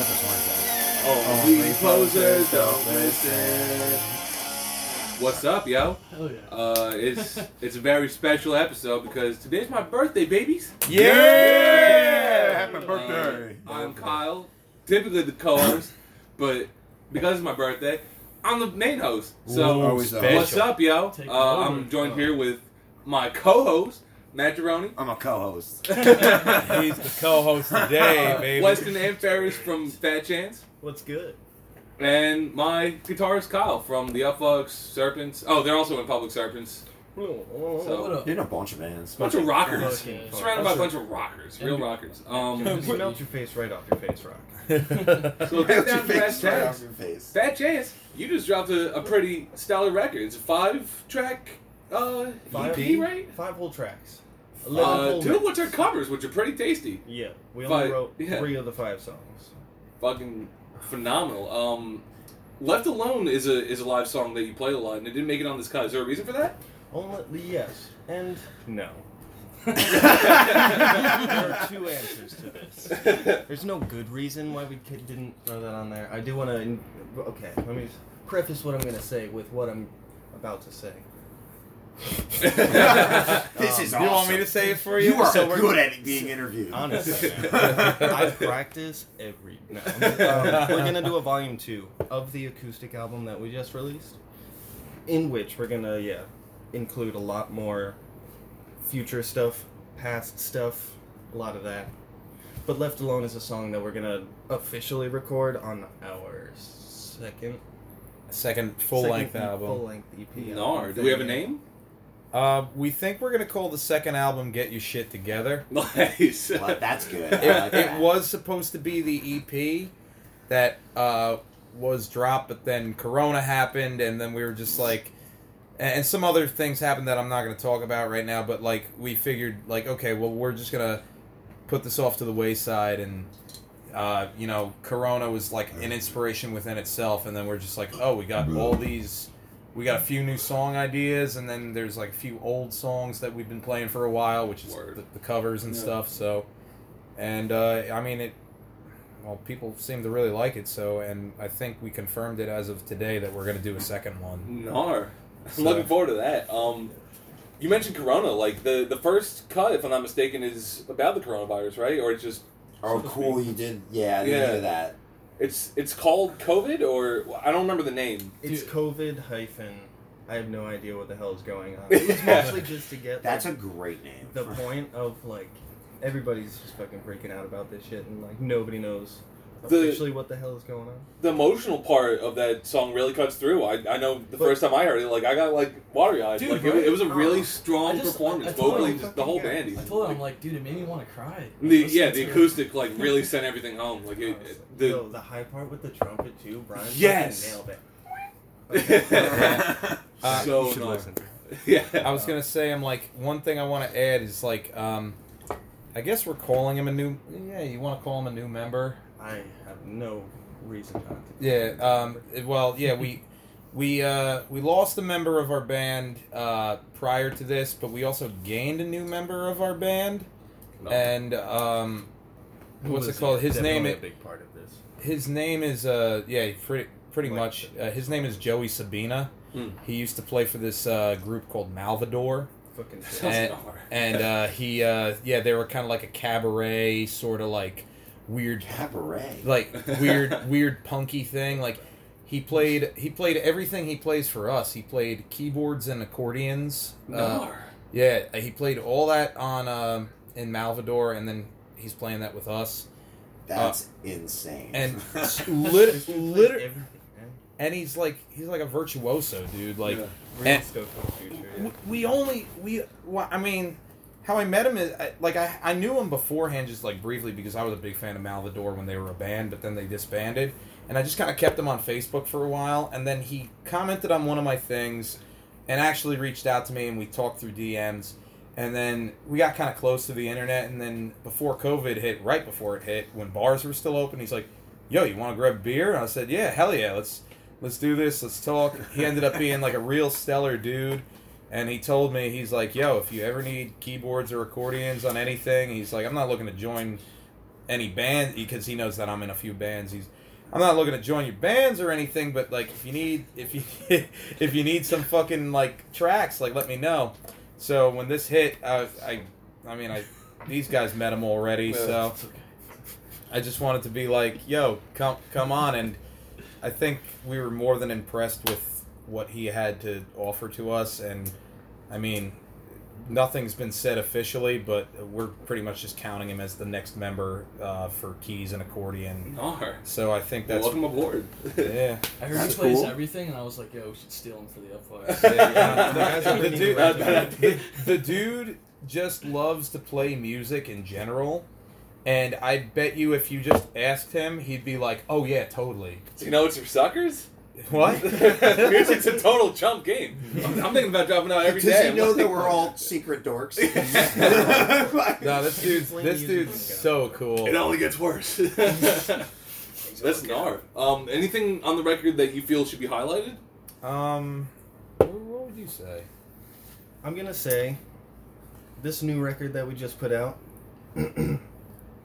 put this one down. Oh, we posers don't listen. What's up, yo? Hell yeah. Uh, it's it's a very special episode because today's my birthday, babies. Yeah! Happy birthday! Uh, I'm Kyle, typically the co-host, but because it's my birthday, I'm the main host. So Ooh, what's special. up, yo? Take Uh. I'm joined here with my co-host, Matt Geroni, I'm a co-host. He's the co-host today, baby. Weston and Ferris from Fat Chance. What's good? And my guitarist Kyle from the Upflux Serpents. Oh, they're also in Public Serpents. what So up? You're in a bunch of bands. bunch of rockers. Fucking Surrounded by a bunch of rockers, real And- rockers. Um, You melt your face right off your face, Rock. so Get get your down to Fat face right off Chance. your face. Fat Chance, you just dropped a, a pretty stellar record. It's a five-track uh, Five? EP, right? Five whole tracks. Uh, whole two of mix. which are covers, which are pretty tasty. Yeah, we only Five- wrote yeah. three of the five songs. Fucking phenomenal. Um, Left Alone is a is a live song that you play a lot, and it didn't make it on this cut. Is there a reason for that? Only yes and no. there are two answers to this. There's no good reason why we ki- didn't throw that on there. I do want to. Okay, let me preface what I'm going to say with what I'm about to say. This Um, is you want me to say it for you? You are So good at being interviewed. Honestly, I practice every. No, um, we're gonna do a volume two of the acoustic album that we just released, in which we're gonna yeah include a lot more future stuff, past stuff, a lot of that. But Left Alone is a song that we're gonna officially record on our second Second full-length second album. Full length EP. Nar. album Do we have a thing. name? Uh, we think we're gonna call the second album "Get Your Shit Together." Nice. Well, that's good. It, like it that. was supposed to be the EP that uh, was dropped, but then Corona happened, and then we were just like, and and some other things happened that I'm not going to talk about right now. But like, we figured, like, okay, well, we're just gonna put this off to the wayside, and uh, you know, Corona was like an inspiration within itself, and then we're just like, oh, we got all these. We got a few new song ideas, and then there's like a few old songs that we've been playing for a while, which is the, the covers and Yeah. stuff. So, and uh, I mean it. Well, people seem to really like it, so and I think we confirmed it as of today that we're going to do a second one. Nar. I'm So- looking forward to that. Um, you mentioned Corona. Like the the first cut, if I'm not mistaken, is about the coronavirus, right? Or it's just Oh, cool! You did. Yeah, I didn't Yeah. hear that. It's it's called COVID, or I don't remember the name. It's Dude. COVID hyphen. I have no idea what the hell is going on. It was mostly just to get That's like, a great name. the point of like everybody's just fucking freaking out about this shit and like nobody knows The- officially what the hell is going on. The emotional part of that song really cuts through. I, I know the But- first time I heard it, like I got like watery eyed. Dude, Like it, right? it was a really Oh. strong I just- performance, I- I told vocally, just the whole fucking band. I even. told him, I'm like, dude, it made me want to cry. The, yeah, the to it. acoustic like really sent everything home. Like it, Honestly. the Yo, the high part with the trumpet too, Brian. fucking Yes. nailed it. Uh, so you should gnarly. listen. yeah. I was gonna say, I'm like one thing I want to add is like, um, I guess we're calling him a new. Yeah, you want to call him a new member? I have no reason not to. Yeah. Um, well, yeah, we we uh, we lost a member of our band uh, prior to this, but we also gained a new member of our band, No. and um, what's it called? His name is a big part of this. his name is uh yeah pretty pretty Like- much uh, his name is Joey Sabina. Hmm. He used to play for this uh, group called Malvador, Fucking shit. And, and uh, he uh, yeah they were kind of like a cabaret sort of like weird Cabaret. like weird weird punky thing like he played he played everything he plays for us he played keyboards and accordions uh, yeah he played all that on um, in Malvador and then he's playing that with us That's insane. and Just lit, lit, and he's like he's like a virtuoso dude like Yeah. And- stuff for the future. yeah. we, we only we well, i mean how i met him is like I, I knew him beforehand just like briefly because i was a big fan of malvador when they were a band but then they disbanded. And i just kind of kept him on facebook for a while and then he commented on one of my things and actually reached out to me and we talked through dms and then we got kind of close to the internet and then before covid hit right before it hit when bars were still open he's like yo you want to grab beer? And i said yeah hell yeah let's let's do this let's talk. He ended up being like a real stellar dude and he told me he's like yo if you ever need keyboards or accordions on anything he's like i'm not looking to join any band because he knows that I'm in a few bands. He's I'm not looking to join your bands or anything, but like if you need if you if you need some fucking like tracks, like let me know. So when this hit, I I, I mean I these guys met him already, so I just wanted to be like, yo, come come on, and I think we were more than impressed with what he had to offer to us, and I mean, nothing's been said officially, but we're pretty much just counting him as the next member uh, for keys and accordion. Nar. So I think that's Welcome aboard. yeah. I heard That's he plays cool. everything, and I was like, yo, we should steal him for the upfire. Yeah, The the, dude, the, the dude just loves to play music in general. And I bet you if you just asked him, he'd be like, "Oh yeah, totally." So you know it's for suckers? What? Music's a total chump game. I'm, I'm thinking about dropping out every Does day. he know I'm that we're all secret dorks? No, this dude's this dude's so cool. It only gets worse. That's Nar. Um, anything on the record that you feel should be highlighted? Um, what, what would you say? I'm gonna say this new record that we just put out.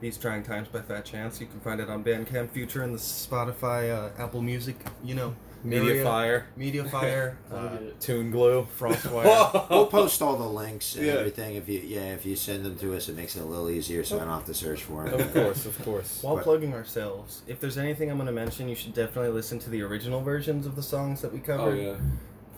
These Trying Times by Fat Chance. You can find it on Bandcamp Future and the Spotify, uh, Apple Music, you know. Media area. Fire, Media Fire, uh. Tune Glue. Frostwire. we'll post all the links and Yeah. everything. If you yeah, if you send them to us, it makes it a little easier, so I don't have to search for them. Of course, of course. While But- plugging ourselves, if there's anything I'm going to mention, you should definitely listen to the original versions of the songs that we Oh covered. yeah.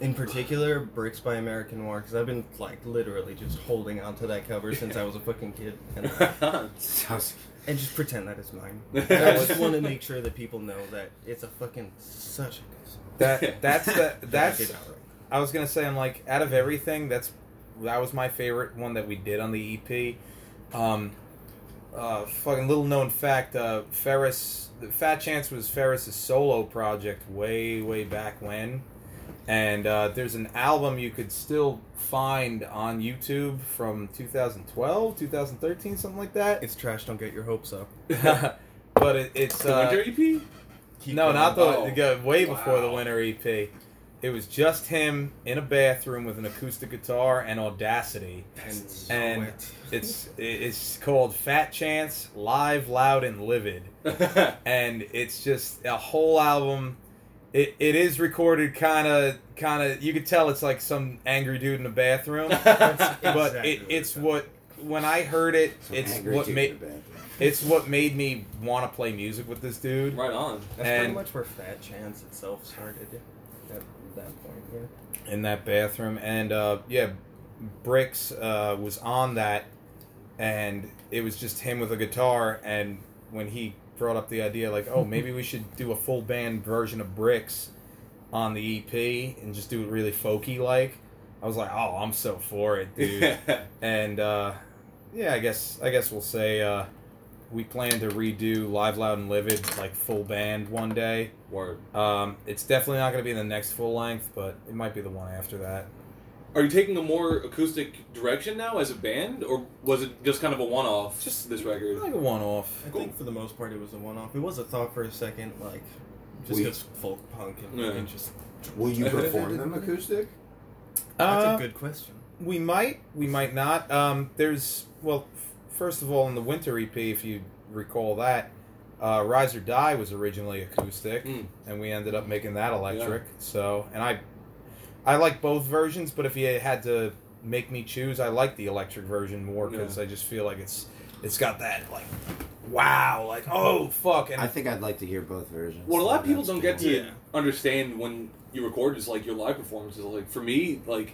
In particular, Bricks by American War, because I've been like literally just holding on to that cover since I was a fucking kid, and, Sounds- and just pretend that it's mine. And I just want to make sure that people know that it's a fucking such a good song. That that's the that's. Get out. I was gonna say I'm like out of everything that's that was my favorite one that we did on the EP. Um, uh, fucking little known fact, uh, Ferris, Fat Chance was Ferris's solo project way way back when, and uh, there's an album you could still find on YouTube from 2012, 2013, something like that. It's trash. Don't get your hopes up. but it, it's The uh, winter EP? Keep no, not the Oh. go way before the Wow. winter EP. It was just him in a bathroom with an acoustic guitar and Audacity. And, so And. It's it's called Fat Chance Live, Loud, and Livid, and it's just a whole album. It, it is recorded kind of kind of you could tell it's like some angry dude in the bathroom, but Exactly it, it's what when I heard it, some it's what made in the bathroom. it's what made me want to play music with this dude. right on. That's pretty much where Fat Chance itself started. At that point, yeah. in that bathroom and uh yeah bricks uh was on that and it was just him with a guitar and when he brought up the idea like oh maybe we should do a full band version of bricks on the ep and just do it really folky like i was like oh i'm so for it dude and uh yeah i guess i guess we'll say uh we plan to redo live loud and livid like full band one day Word. um, it's definitely not going to be in the next full length, but it might be the one after that. Are you taking a more acoustic direction now as a band, or was it just kind of a one-off? Just- this record. Like a one-off. I Cool. think for the most part it was a one-off. It was a thought for a second, like just because folk punk and, Yeah. and just. Will you perform them acoustic? That's Uh, a good question. We might, we might not. Um, there's well, f- first of all, in the winter EP, if you recall that, uh, Rise or Die was originally acoustic, Mm. and we ended up making that electric. So, and I, I like both versions, but if you had to make me choose, I like the electric version more because Yeah. I just feel like it's, it's got that like, wow, like oh fuck, and I think I'd like to hear both versions. What a lot of people don't get to Yeah. understand when you record is like your live performances. Like for me, like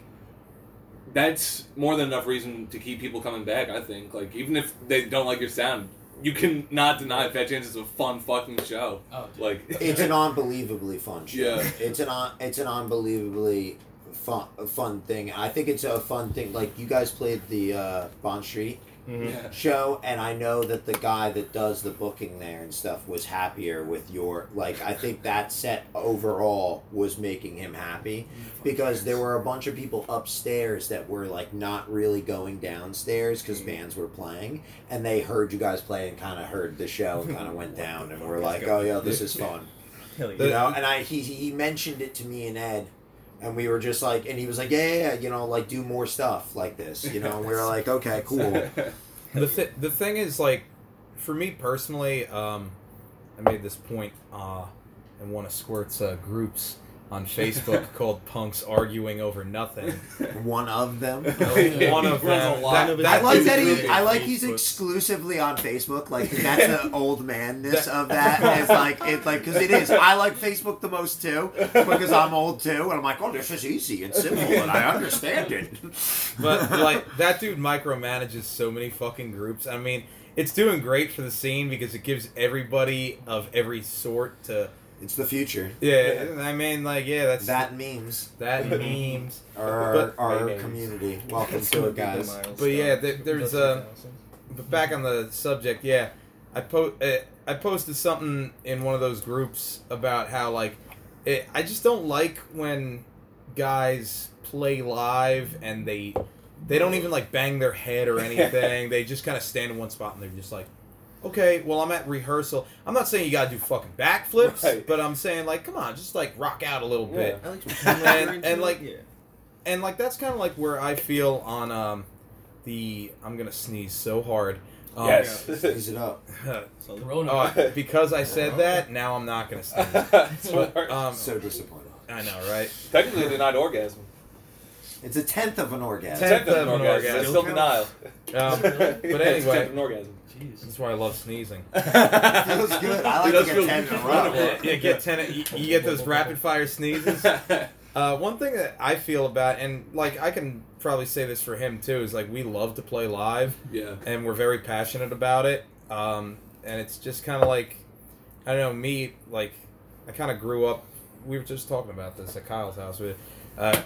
that's more than enough reason to keep people coming back. I think like even if they don't like your sound, you can not deny Fat Chance is a fun fucking show. Oh, dude. Like It's an unbelievably fun show. Yeah. It's an un- it's an unbelievably fun fun thing. I think it's a fun thing. Like you guys played the uh, Bond Street Mhm. yeah. show, and I know that the guy that does the booking there and stuff was happier with your like. I think that set overall was making him happy because there were a bunch of people upstairs that were like not really going downstairs because bands were playing, and they heard you guys play and kind of heard the show and kind of went down and were like, "Oh yeah, this is fun." Hell You know, and I he he mentioned it to me and Ed, and we were just like, and he was like, yeah, yeah, yeah, you know, like do more stuff like this, you know. And we were like, okay, cool. the th- the thing is like for me personally, um, I made this point uh, in one of Squirt's uh, groups on Facebook called "Punks Arguing Over Nothing." One of them. one of them. That- that I like that he. really- I like he's exclusively on Facebook. Like that's the old manness of that. It's like it's like because it is. I like Facebook the most too because I'm old too, and I'm like, oh, this is easy and simple, and I understand it. but like that dude micromanages so many fucking groups. I mean, it's doing great for the scene because it gives everybody of every sort to. It's the future. Yeah, I mean, like, yeah, that's That memes that memes. our But- our Mayonnaise. community. Welcome to it, guys. But yeah, there- there's, uh, But back on the subject, yeah, I po- uh, I posted something in one of those groups about how like it, I just don't like when guys play live and they they don't even like bang their head or anything. they just kind of stand in one spot and they're just like, okay, well I'm at rehearsal. I'm not saying you gotta do fucking backflips, Right. but I'm saying like, come on, just like rock out a little bit. Like And- and, like, yeah. and like that's kind of like where I feel on um the I'm gonna sneeze so hard. Um, yes. Ease it up. Corona. uh, because I said that, now I'm not gonna sneeze. But, um, So disappointed. I know, right? Technically, a denied orgasm. It's a tenth of an orgasm. Tenth Tenth of an orgasm. It's still denial. Um, but anyway. Tenth of an orgasm. Jeez. that's why I love sneezing. Feels good. I like It to get feel ten in a row. wonderful. Yeah, you get ten. You, you get those rapid fire sneezes. Uh, one thing that I feel about, and like I can probably say this for him too, is like we love to play live. yeah. and we're very passionate about it. Um, and it's just kind of like, I don't know, me, like, I kind of grew up, we were just talking about this at Kyle's house. We uh,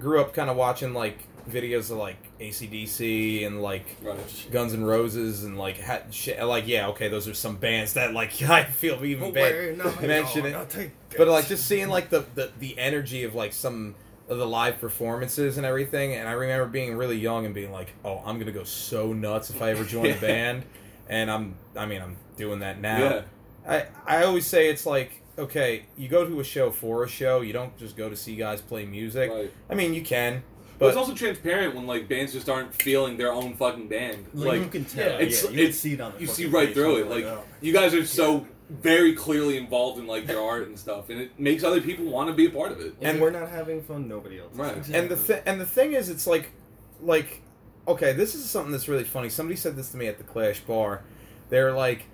grew up kind of watching, like, videos of, like, ACDC and, like, Right. Guns N' Roses and, like, ha- shit, like, yeah, okay, those are some bands that, like, I feel even bad. mention it. But like just seeing like the, the the energy of like some of the live performances and everything, and I remember being really young and being like, "Oh, I'm gonna go so nuts if I ever join a band," and I'm, I mean, I'm doing that now. Yeah. I I always say it's like, okay, you go to a show for a show. You don't just go to see guys play music. Right. I mean, you can, But but it's also transparent when like bands just aren't feeling their own fucking band. Like, Like you can tell. yeah, Yeah, it's- you can it's- see it on the you see right through it. Like oh. you guys are so very clearly involved in like your art and stuff, and it makes other people want to be a part of it. and and- we're not having fun. Nobody else. is. Right. and the th- and the thing is, it's like, like, okay, this is something that's really funny. Somebody said this to me at the Clash bar. They're like,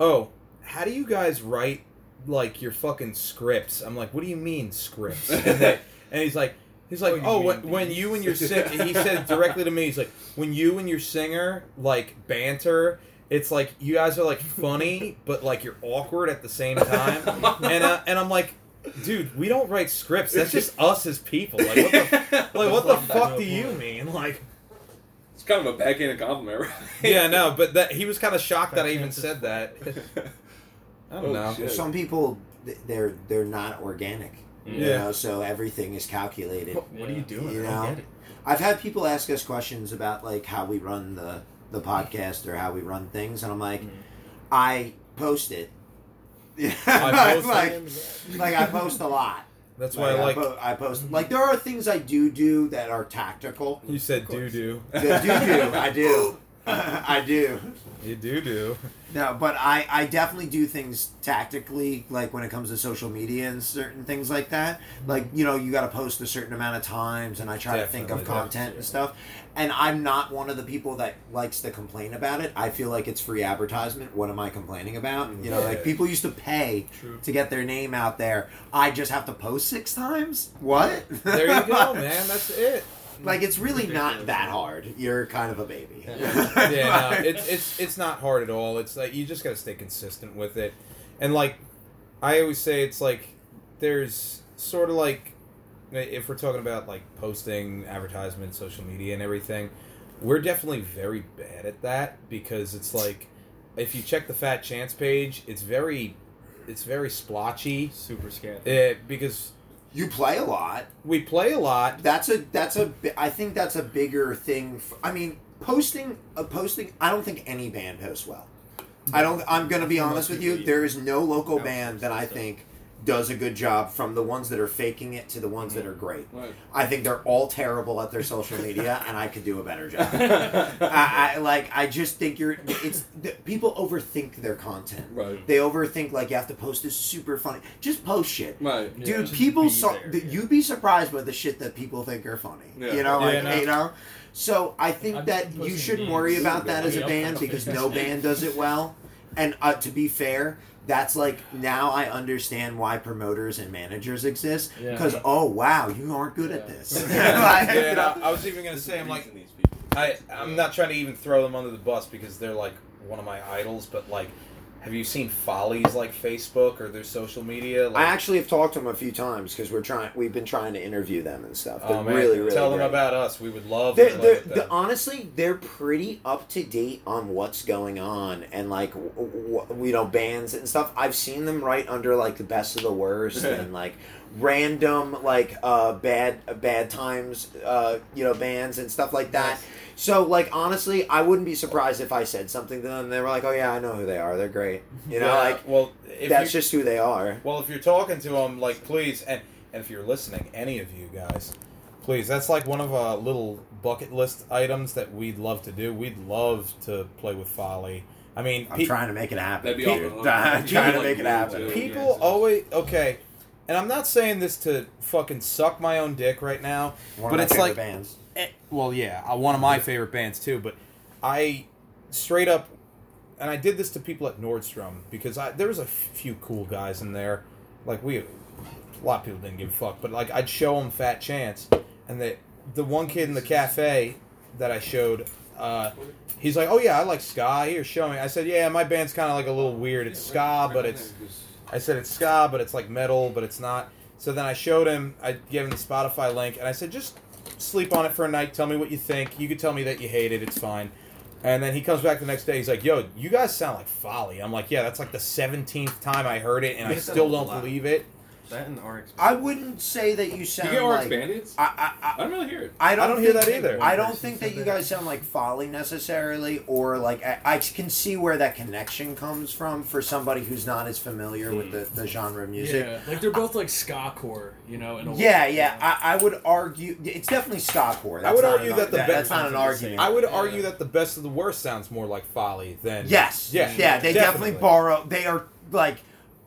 "Oh, how do you guys write like your fucking scripts?" I'm like, "What do you mean scripts?" And, they, and he's like. He's like, Oh, oh, mean when, when you and your sing, he said directly to me, he's like, when you and your singer like banter, it's like you guys are like funny, but like you're awkward at the same time, and uh, and I'm like, dude, we don't write scripts. That's just us as people. Like, what the like, what the fuck do you mean? Like, It's kind of a backhanded compliment, right? yeah, no, but that he was kind of shocked that I even said that. I don't Oh, know. shit. Some people, they're they're not organic. You Yeah. know, so everything is calculated. What are you doing? You I get it. i've had people ask us questions about like how we run the the podcast or how we run things, and I'm like, Mm. I post it. Yeah, I post like, like I post a lot. That's why I like. po- I post like there are things I do do that are tactical. You said doo doo. I do do. I do. I do. You do do. No, but I, I definitely do things tactically, like when it comes to social media and certain things like that. Like, you know, you got to post a certain amount of times, and I try to think of Definitely, content and stuff. And I'm not one of the people that likes to complain about it. I feel like it's free advertisement. What am I complaining about? You know, like people used to pay True. to get their name out there. I just have to post six times? What? There you go, man. That's it. Like, it's really not that hard. You're kind of a baby. yeah, no, it's it's it's not hard at all. It's like you just got to stay consistent with it, and like I always say, it's like there's sort of like if we're talking about like posting advertisements, social media, and everything, we're definitely very bad at that because it's like if you check the Fat Chance page, it's very it's very splotchy Super scared. uh, because You play a lot. we play a lot. That's a that's a I think that's a bigger thing. I mean, posting a posting. I don't think any band posts well. I don't. I'm gonna be honest with you. There is no local band that I think does a good job from the ones that are faking it to the ones that are great. Right. I think they're all terrible at their social media, and I could do a better job. I, I like. I just think you're. It's the, people overthink their content. Right. They overthink like you have to post this super funny. Just post shit. Right. Yeah, Dude, just people be saw. there, yeah. You'd be surprised by the shit that people think are funny. Yeah. You know, Yeah, like no. you know. So I think I've that you shouldn't worry about that as a band because no band does it well. And uh, to be fair, that's like now I understand why promoters and managers exist Yeah. because oh wow, you aren't good at this. Like, yeah, and? I, I was even gonna say, I'm like, These people. I, I'm not trying to even throw them under the bus because they're like one of my idols, but like, have you seen Follies like Facebook or their social media? Like, I actually have talked to them a few times because we're trying. We've been trying to interview them and stuff. They're oh man, really, really tell them about us. We would love. They're, to they're, they're- honestly, they're pretty up to date on what's going on and like w- w- you know bands and stuff. I've seen them right under like the best of the worst and like random like uh bad bad times uh you know bands and stuff like that. So like honestly, I wouldn't be surprised if I said something to them. and They were like, "Oh yeah, I know who they are. They're great." You know, Yeah, like well, if that's you, just who they are. well, if you're talking to them, like, please, and and if you're listening, any of you guys, please, that's like one of our little bucket list items that we'd love to do. We'd love to play with Folly. I mean, I'm pe- trying to make it happen. That'd be dude. awesome. I'm trying to make it happen. people always okay, and I'm not saying this to fucking suck my own dick right now. One But it's like- bands. Eh, well, yeah, uh, one of my favorite bands too. But I straight up, and I did this to people at Nordstrom because I there was a few cool guys in there. Like we, a lot of people didn't give a fuck, but like I'd show them Fat Chance, and the the one kid in the cafe that I showed, uh, he's like, "Oh yeah, I like ska." Here, show me. I said, "Yeah, my band's kind of like a little weird. It's ska, but it's." I said it's ska, but it's like metal, but it's not. So then I showed him, I gave him the Spotify link, and I said, just sleep on it for a night. Tell me what you think. You could tell me that you hate it. It's fine. And then he comes back the next day. He's like, "Yo, you guys sound like Folly." I'm like, "Yeah, that's like the seventeenth time I heard it, and I still don't believe it." That and RX. I wouldn't say that you Do sound you get RX like. Bandits? I, I, I, I don't really hear it. I don't, I don't hear that either. I don't think that you guys sound like folly necessarily, or like I, I can see where that connection comes from for somebody who's not as familiar with the, the genre of music. Yeah, like they're both like ska core, you know. In a Yeah, way. yeah. I, I would argue it's definitely ska core. I would not argue an- that the that- be- that's not an argument. I would Yeah. argue that the best of the worst sounds more like Folly than Yes. Yeah, Yeah. They definitely. definitely. borrow. They are like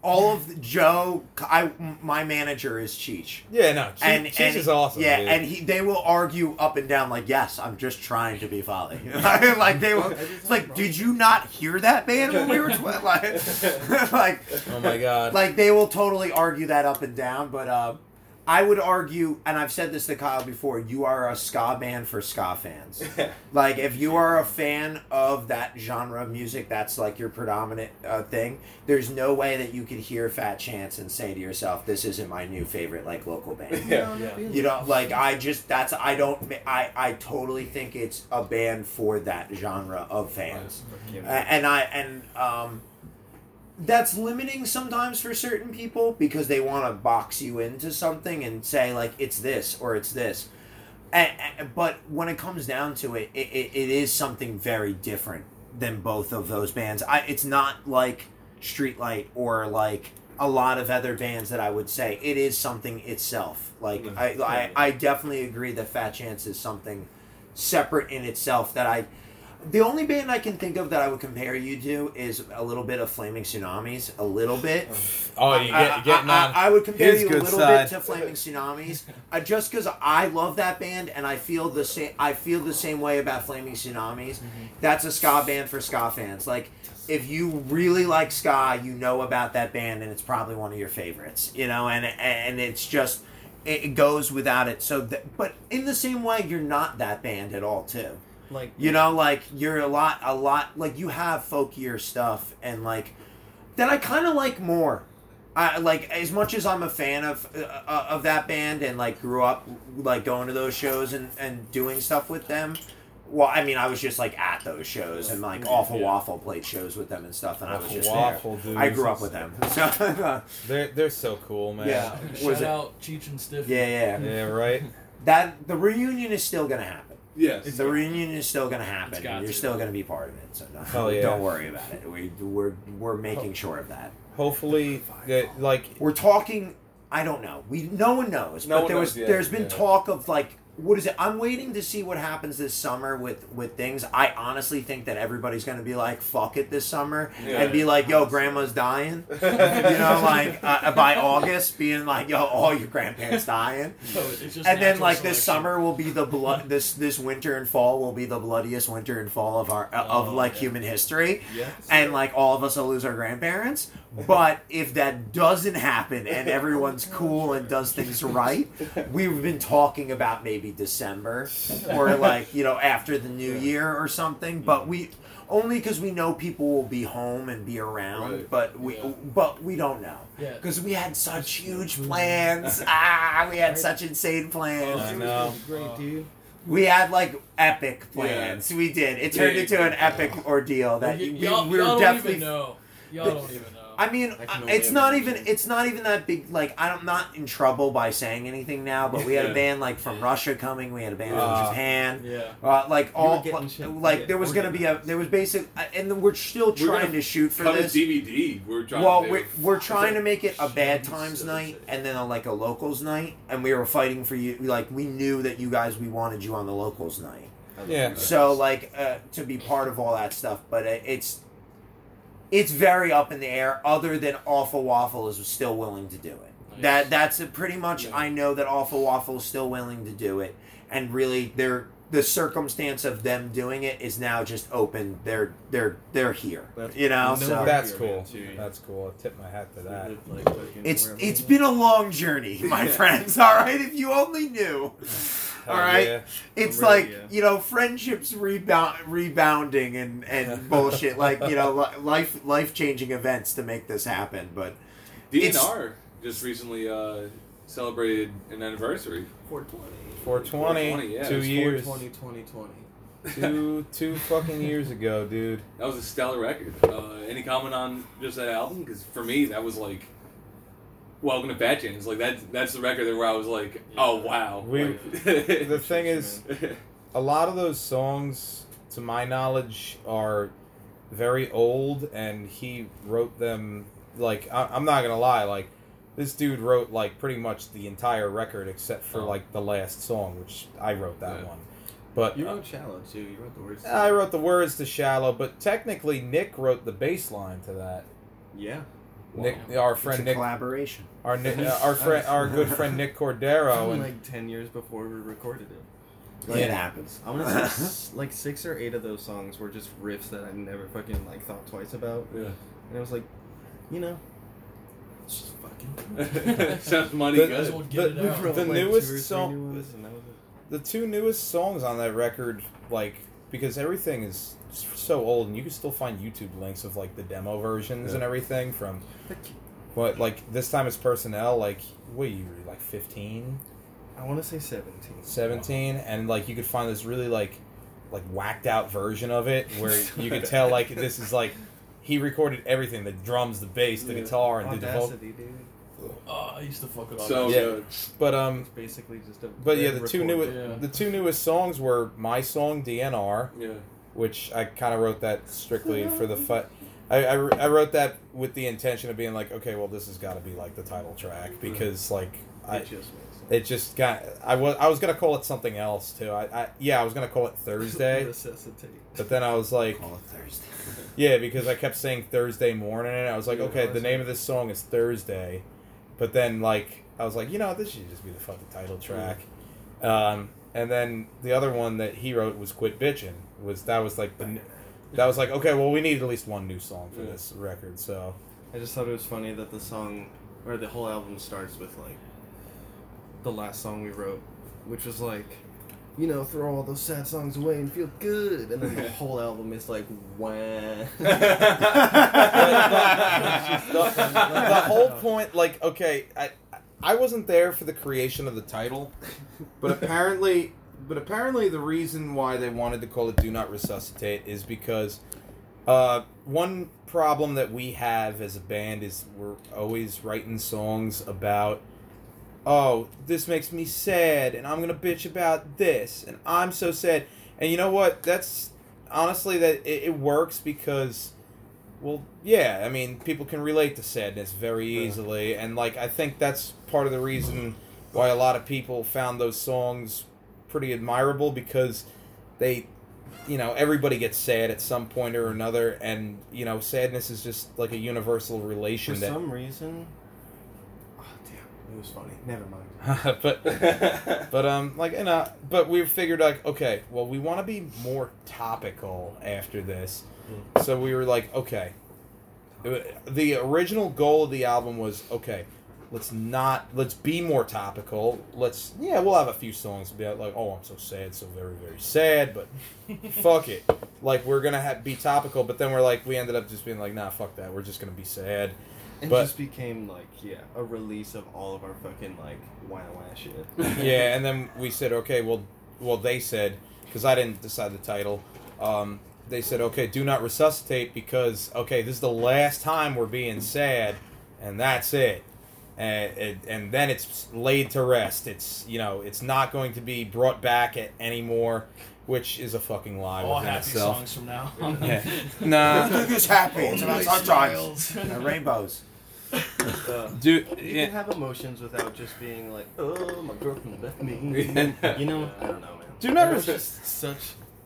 all of the, Joe. I my manager is Cheech. Yeah, no, Cheech, and Cheech and- is awesome. Yeah, dude. and he they will argue up and down like, yes, I'm just trying to be folly. like they will. It's like, did you not hear that band when we were tw-? like, like, oh my god, like they will totally argue that up and down. But uh, I would argue, and I've said this to Kyle before, you are a ska band for ska fans. like if you are a fan of that genre of music, that's like your predominant uh, thing. There's no way that you could hear Fat Chance and say to yourself, "This isn't my new favorite like local band." Yeah. Yeah. You know, like I just that's I don't I I totally think it's a band for that genre of fans, A- and I and um, that's limiting sometimes for certain people because they want to box you into something and say like it's this or it's this, and, and- but when it comes down to it, it, it, it is something very different than both of those bands. I it's not like Streetlight or like a lot of other bands that I would say it is something itself. Like Mm, I, I. I definitely agree that Fat Chance is something separate in itself that I. The only band I can think of that I would compare you to is a little bit of Flaming Tsunamis, a little bit. oh, you I- get, I, getting I, on. I would compare his you a little side. bit to Flaming Tsunamis, uh, just because I love that band and I feel the same. I feel the same way about Flaming Tsunamis. Mm-hmm. That's a ska band for ska fans. Like, if you really like ska, you know about that band, and it's probably one of your favorites. You know, and and it's just it it goes without it. So, th- but in the same way, you're not that band at all, too. Like You know, like you're a lot, a lot, like you have folkier stuff, and like that I kind of like more. I like as much as I'm a fan of uh, of that band and like grew up like going to those shows and and doing stuff with them. Well, I mean, I was just like at those shows and like Awful Yeah. Waffle played shows with them and stuff, and I was just Waffle, there. dude. I grew up with them, so They're they're so cool, man. Yeah. Shout Was it- out Cheech and Stiff. yeah, yeah. Yeah, right. That the reunion is still gonna happen. Yes. The reunion is still gonna happen. you're to. still gonna be part of it. So don't, Hell yeah. don't worry about it. We we're we're making sure of that. hopefully that like We're talking. I don't know. We no one knows. No but one there knows was yet, there's been yeah. talk of like what is it? I'm waiting to see what happens this summer with with things. I honestly think that everybody's going to be like fuck it this summer Yeah. and be like yo grandma's dying. you know like uh, by August being like yo all your grandparents dying. So And then natural like this summer will be the blood this this winter and fall will be the bloodiest winter and fall of our of Oh, like yeah. human history Yes. and like all of us will lose our grandparents. But if that doesn't happen and everyone's cool and does things right, we've been talking about maybe December or like you know after the new year or something. But we only because we know people will be home and be around. Right. But we Yeah. but we don't know Yeah. because we had such huge plans. ah, we had such insane plans. I know. Great, dude. We had like epic plans. We did. It turned Big. into an epic ordeal that Y- we, y'all, we were y'all don't definitely. even know. Y'all But- don't even know. I mean, I can I- only it's not even it's not even that big. Like I'm not in trouble by saying anything now, but we had a band like from Russia coming. We had a band Uh, from Japan. yeah. Uh, like all getting like, shit- like yeah, there was gonna be a there was basic uh, and we're still We're trying gonna shoot for Cut a this. DVD. We're trying. Well, to we're, we're trying to make it a bad times night sick. and then a, like a locals night, and we were fighting for you. Like we knew that you guys we wanted you on the locals night. Yeah. So like uh, to be part of all that stuff, but it, it's it's very up in the air. Other than Awful Waffle is still willing to do it. Nice. That that's it pretty much. Yeah. I know that Awful Waffle is still willing to do it, and really they're the circumstance of them doing it is now just open. They're they're they're here. That's- you know, no so. That's cool. too. That's cool. I tip my hat to that. it's it's been a long journey, my friends. All right, if you only knew. All Hell right, yeah. it's Really, like yeah. you know friendships rebound rebounding and and bullshit like you know life life changing events to make this happen but DNR just recently uh, celebrated an anniversary. 420. 420, 420, yeah, two it's years, 420, 2020. two two fucking years ago, dude. That was a stellar record. Uh, any comment on just that album? Because for me, that was like, Welcome to Fat Chance. Like that's that's the record where I was like, oh wow. We- Like- The thing is, a lot of those songs, to my knowledge, are very old, and he wrote them. Like I, I'm not gonna lie, like this dude wrote like pretty much the entire record except for Oh. like the last song, which I wrote that Yeah. one. But You uh, wrote Shallow, too. You wrote the words. I wrote the words to "Shallow," but technically Nick wrote the bass line to that. Yeah. Nick, our it's friend a Nick, collaboration our Nick, uh, our friend, our good friend Nick Cordero, and like 10 years before we recorded it. it happens I'm gonna say s- like six or eight of those songs were just riffs that I never fucking like thought twice about, yeah. and I was like, you know, it's just fucking. Sounds money The- good. As well get the- it out. the like, newest two or three song- new ones, and that was it. the two newest songs on that record, like because everything is so old, and you can still find YouTube links of like the demo versions Yeah. and everything from. But like this time it's personnel like what are you like 15, I want to say 17. 17 and like you could find this really like like whacked out version of it where you could tell like this is like he recorded everything the drums the bass the Yeah. guitar and did the vocal dude. Oh, I used to fuck it up. So that. Yeah. good. but um It's basically just a. but yeah red the two newest yeah. the two newest songs were my song DNR Yeah. which I kind of wrote that strictly for the fun. I, I, I wrote that with the intention of being like, okay, well, this has got to be like the title track because like I, It just it just got I was I was gonna call it something else too. I, I yeah I was gonna call it Thursday, Necessitate. but then I was like, call it Thursday yeah, because I kept saying Thursday morning, and I was like, Yeah, okay, I the see. name of this song is Thursday, but then like I was like, you know, this should just be the fucking title track. Um, and then the other one that he wrote was "Quit Bitchin'." Was that was like the that was like okay, well, we need at least one new song for Yeah. this record. So I just thought it was funny that the song, or the whole album starts with like the last song we wrote, which was like, you know, throw all those sad songs away and feel good, and then the whole album is like, wah. the, the whole point, like, okay, I I wasn't there for the creation of the title, but apparently, but apparently, the reason why they wanted to call it "Do Not Resuscitate" is because uh, one problem that we have as a band is we're always writing songs about. Oh, this makes me sad, and I'm gonna bitch about this, and I'm so sad. And you know what? That's honestly that it, it works because well, yeah. I mean, people can relate to sadness very easily, and like I think that's part of the reason why a lot of people found those songs pretty admirable because they, you know, everybody gets sad at some point or another, and you know, sadness is just like a universal For relation that. some reason. It was funny. Never mind. but but um like you uh, know but we figured like okay well we want to be more topical after this. Hmm. So we were like okay. It- the original goal of the album was okay let's not let's be more topical. Let's yeah we'll have a few songs be like oh i'm so sad so very very sad but fuck it. Like we're gonna have be topical but then we're like we ended up just being like nah fuck that. We're just gonna be sad It But- just became like yeah, a release of all of our fucking like wah wah shit. yeah, and then we said, okay, well, well, they said because I didn't decide the title. Um, they said, okay, do not resuscitate because okay, this is the last time we're being sad, and that's it. And, and, and then it's laid to rest. It's you know it's not going to be brought back at anymore, which is a fucking lie All happy itself. songs from now. Yeah. Nah, Who's happy? It's about sunshine and rainbows. Dude. You can Yeah, have emotions without just being like, oh, my girlfriend left me. you know, I don't know, man. Do not It's resist- just such.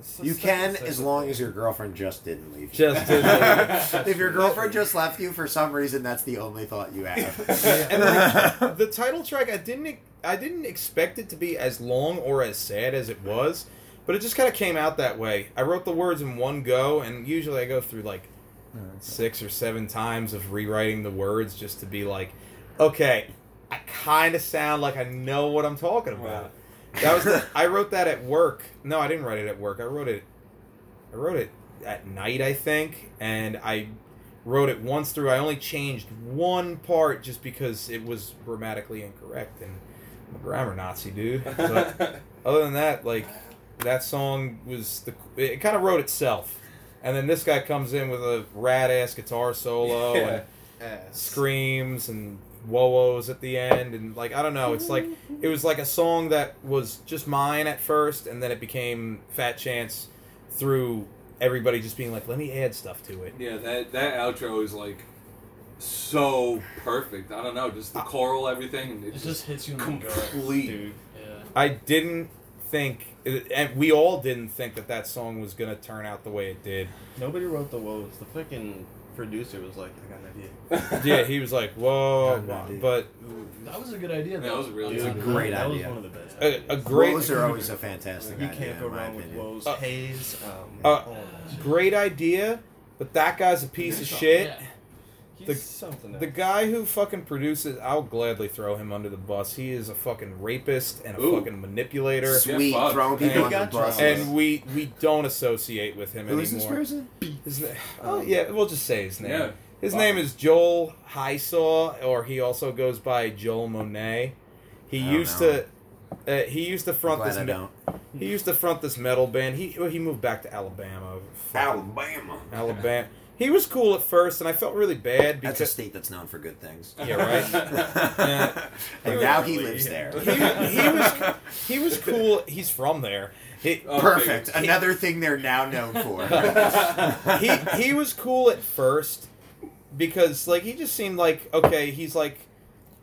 such You such can a- as long as your girlfriend just didn't leave. you. just to, if your girlfriend just left you for some reason, that's the only thought you have. and like, the title track i didn't i didn't expect it to be as long or as sad as it was but it just kind of came out that way i wrote the words in one go and usually i go through like six or seven times of rewriting the words just to be like okay i kind of sound like i know what i'm talking about. That was the, i wrote that at work. No i didn't write it at work. I wrote it i wrote it at night i think and i wrote it once through. I only changed one part just because it was grammatically incorrect, and I'm a grammar Nazi, dude. But other than that, like that song was the it kind of wrote itself, and then this guy comes in with a rad ass guitar solo Yeah. and Ass. screams and whoa woes at the end, and like I don't know, it's like it was like a song that was just mine at first, and then it became Fat Chance through everybody just being like, let me add stuff to it. Yeah, that that outro is like so perfect. I don't know, just the ah. choral, everything. It It's just hits you in the gut. Dude. Yeah. I didn't think, and we all didn't think that that song was gonna turn out the way it did. Nobody wrote the woes. The fucking producer was like, I got an idea. Yeah, he was like, "Whoa," Got an idea. but That was a good idea. That though. was really Dude, a great that idea. That was one of the best. a, a great, Woes are always a fantastic idea. you idea, can't go wrong with opinion. woes. Uh, Haze. Um, uh, all that shit. great idea. But that guy's a piece of shit. Yeah. He's the- something. The guy who fucking produces, I'll gladly throw him under the bus. He is a fucking rapist and a Ooh. fucking manipulator, Sweet, Yeah, throwing people And- under the bus. and we we don't associate with him anymore. Who is this anymore. person? His na- oh yeah, we'll just say his name. Yeah. His Wow. name is Joel Hysaw, or he also goes by Joel Monet. He I don't used know. to, uh, he used to front this. Me- don't. He used to front this metal band. He well, he moved back to Alabama. Alabama. Alabama. He was cool at first, and I felt really bad because That's a state that's known for good things. Yeah, right. Yeah. and now he lives there. he, he was he was cool. He's from there. He, Oh, Perfect. okay. Another thing they're now known for. he he was cool at first because like he just seemed like okay he's like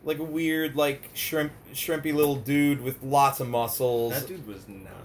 like a weird like shrimp shrimpy little dude with lots of muscles That dude was not true.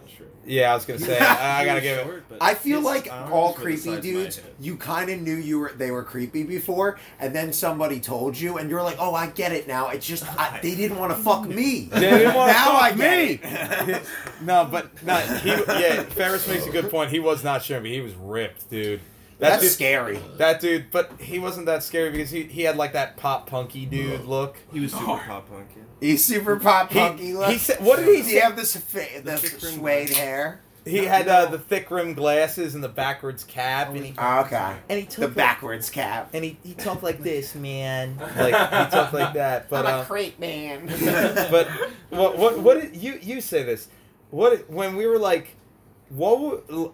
Yeah i was gonna say i, I gotta give it short, but I feel like all creepy size of my dudes, you kind of knew you were they were creepy before, and then somebody told you, and you're like, "Oh, I get it now." It's just I, they didn't want to fuck me. They didn't wanna now fuck I me. get it. no but not he yeah ferris makes a good point he was not shrimpy he was ripped dude that That's dude, scary. that dude but he wasn't that scary because he, he had like that pop punky dude look He was super pop punk. Yeah. He's super pop He- punky. look. he said- what did he Does he say? have this fa- the, thick rim suede glasses. hair? he No, had uh, the thick rimmed glasses and the backwards cap and he, Oh, okay. and he The took like- backwards cap. and he, he talked like this, man. Like he talked like that. But uh, creep man. but what what what did you you say this? What when we were like, what? would-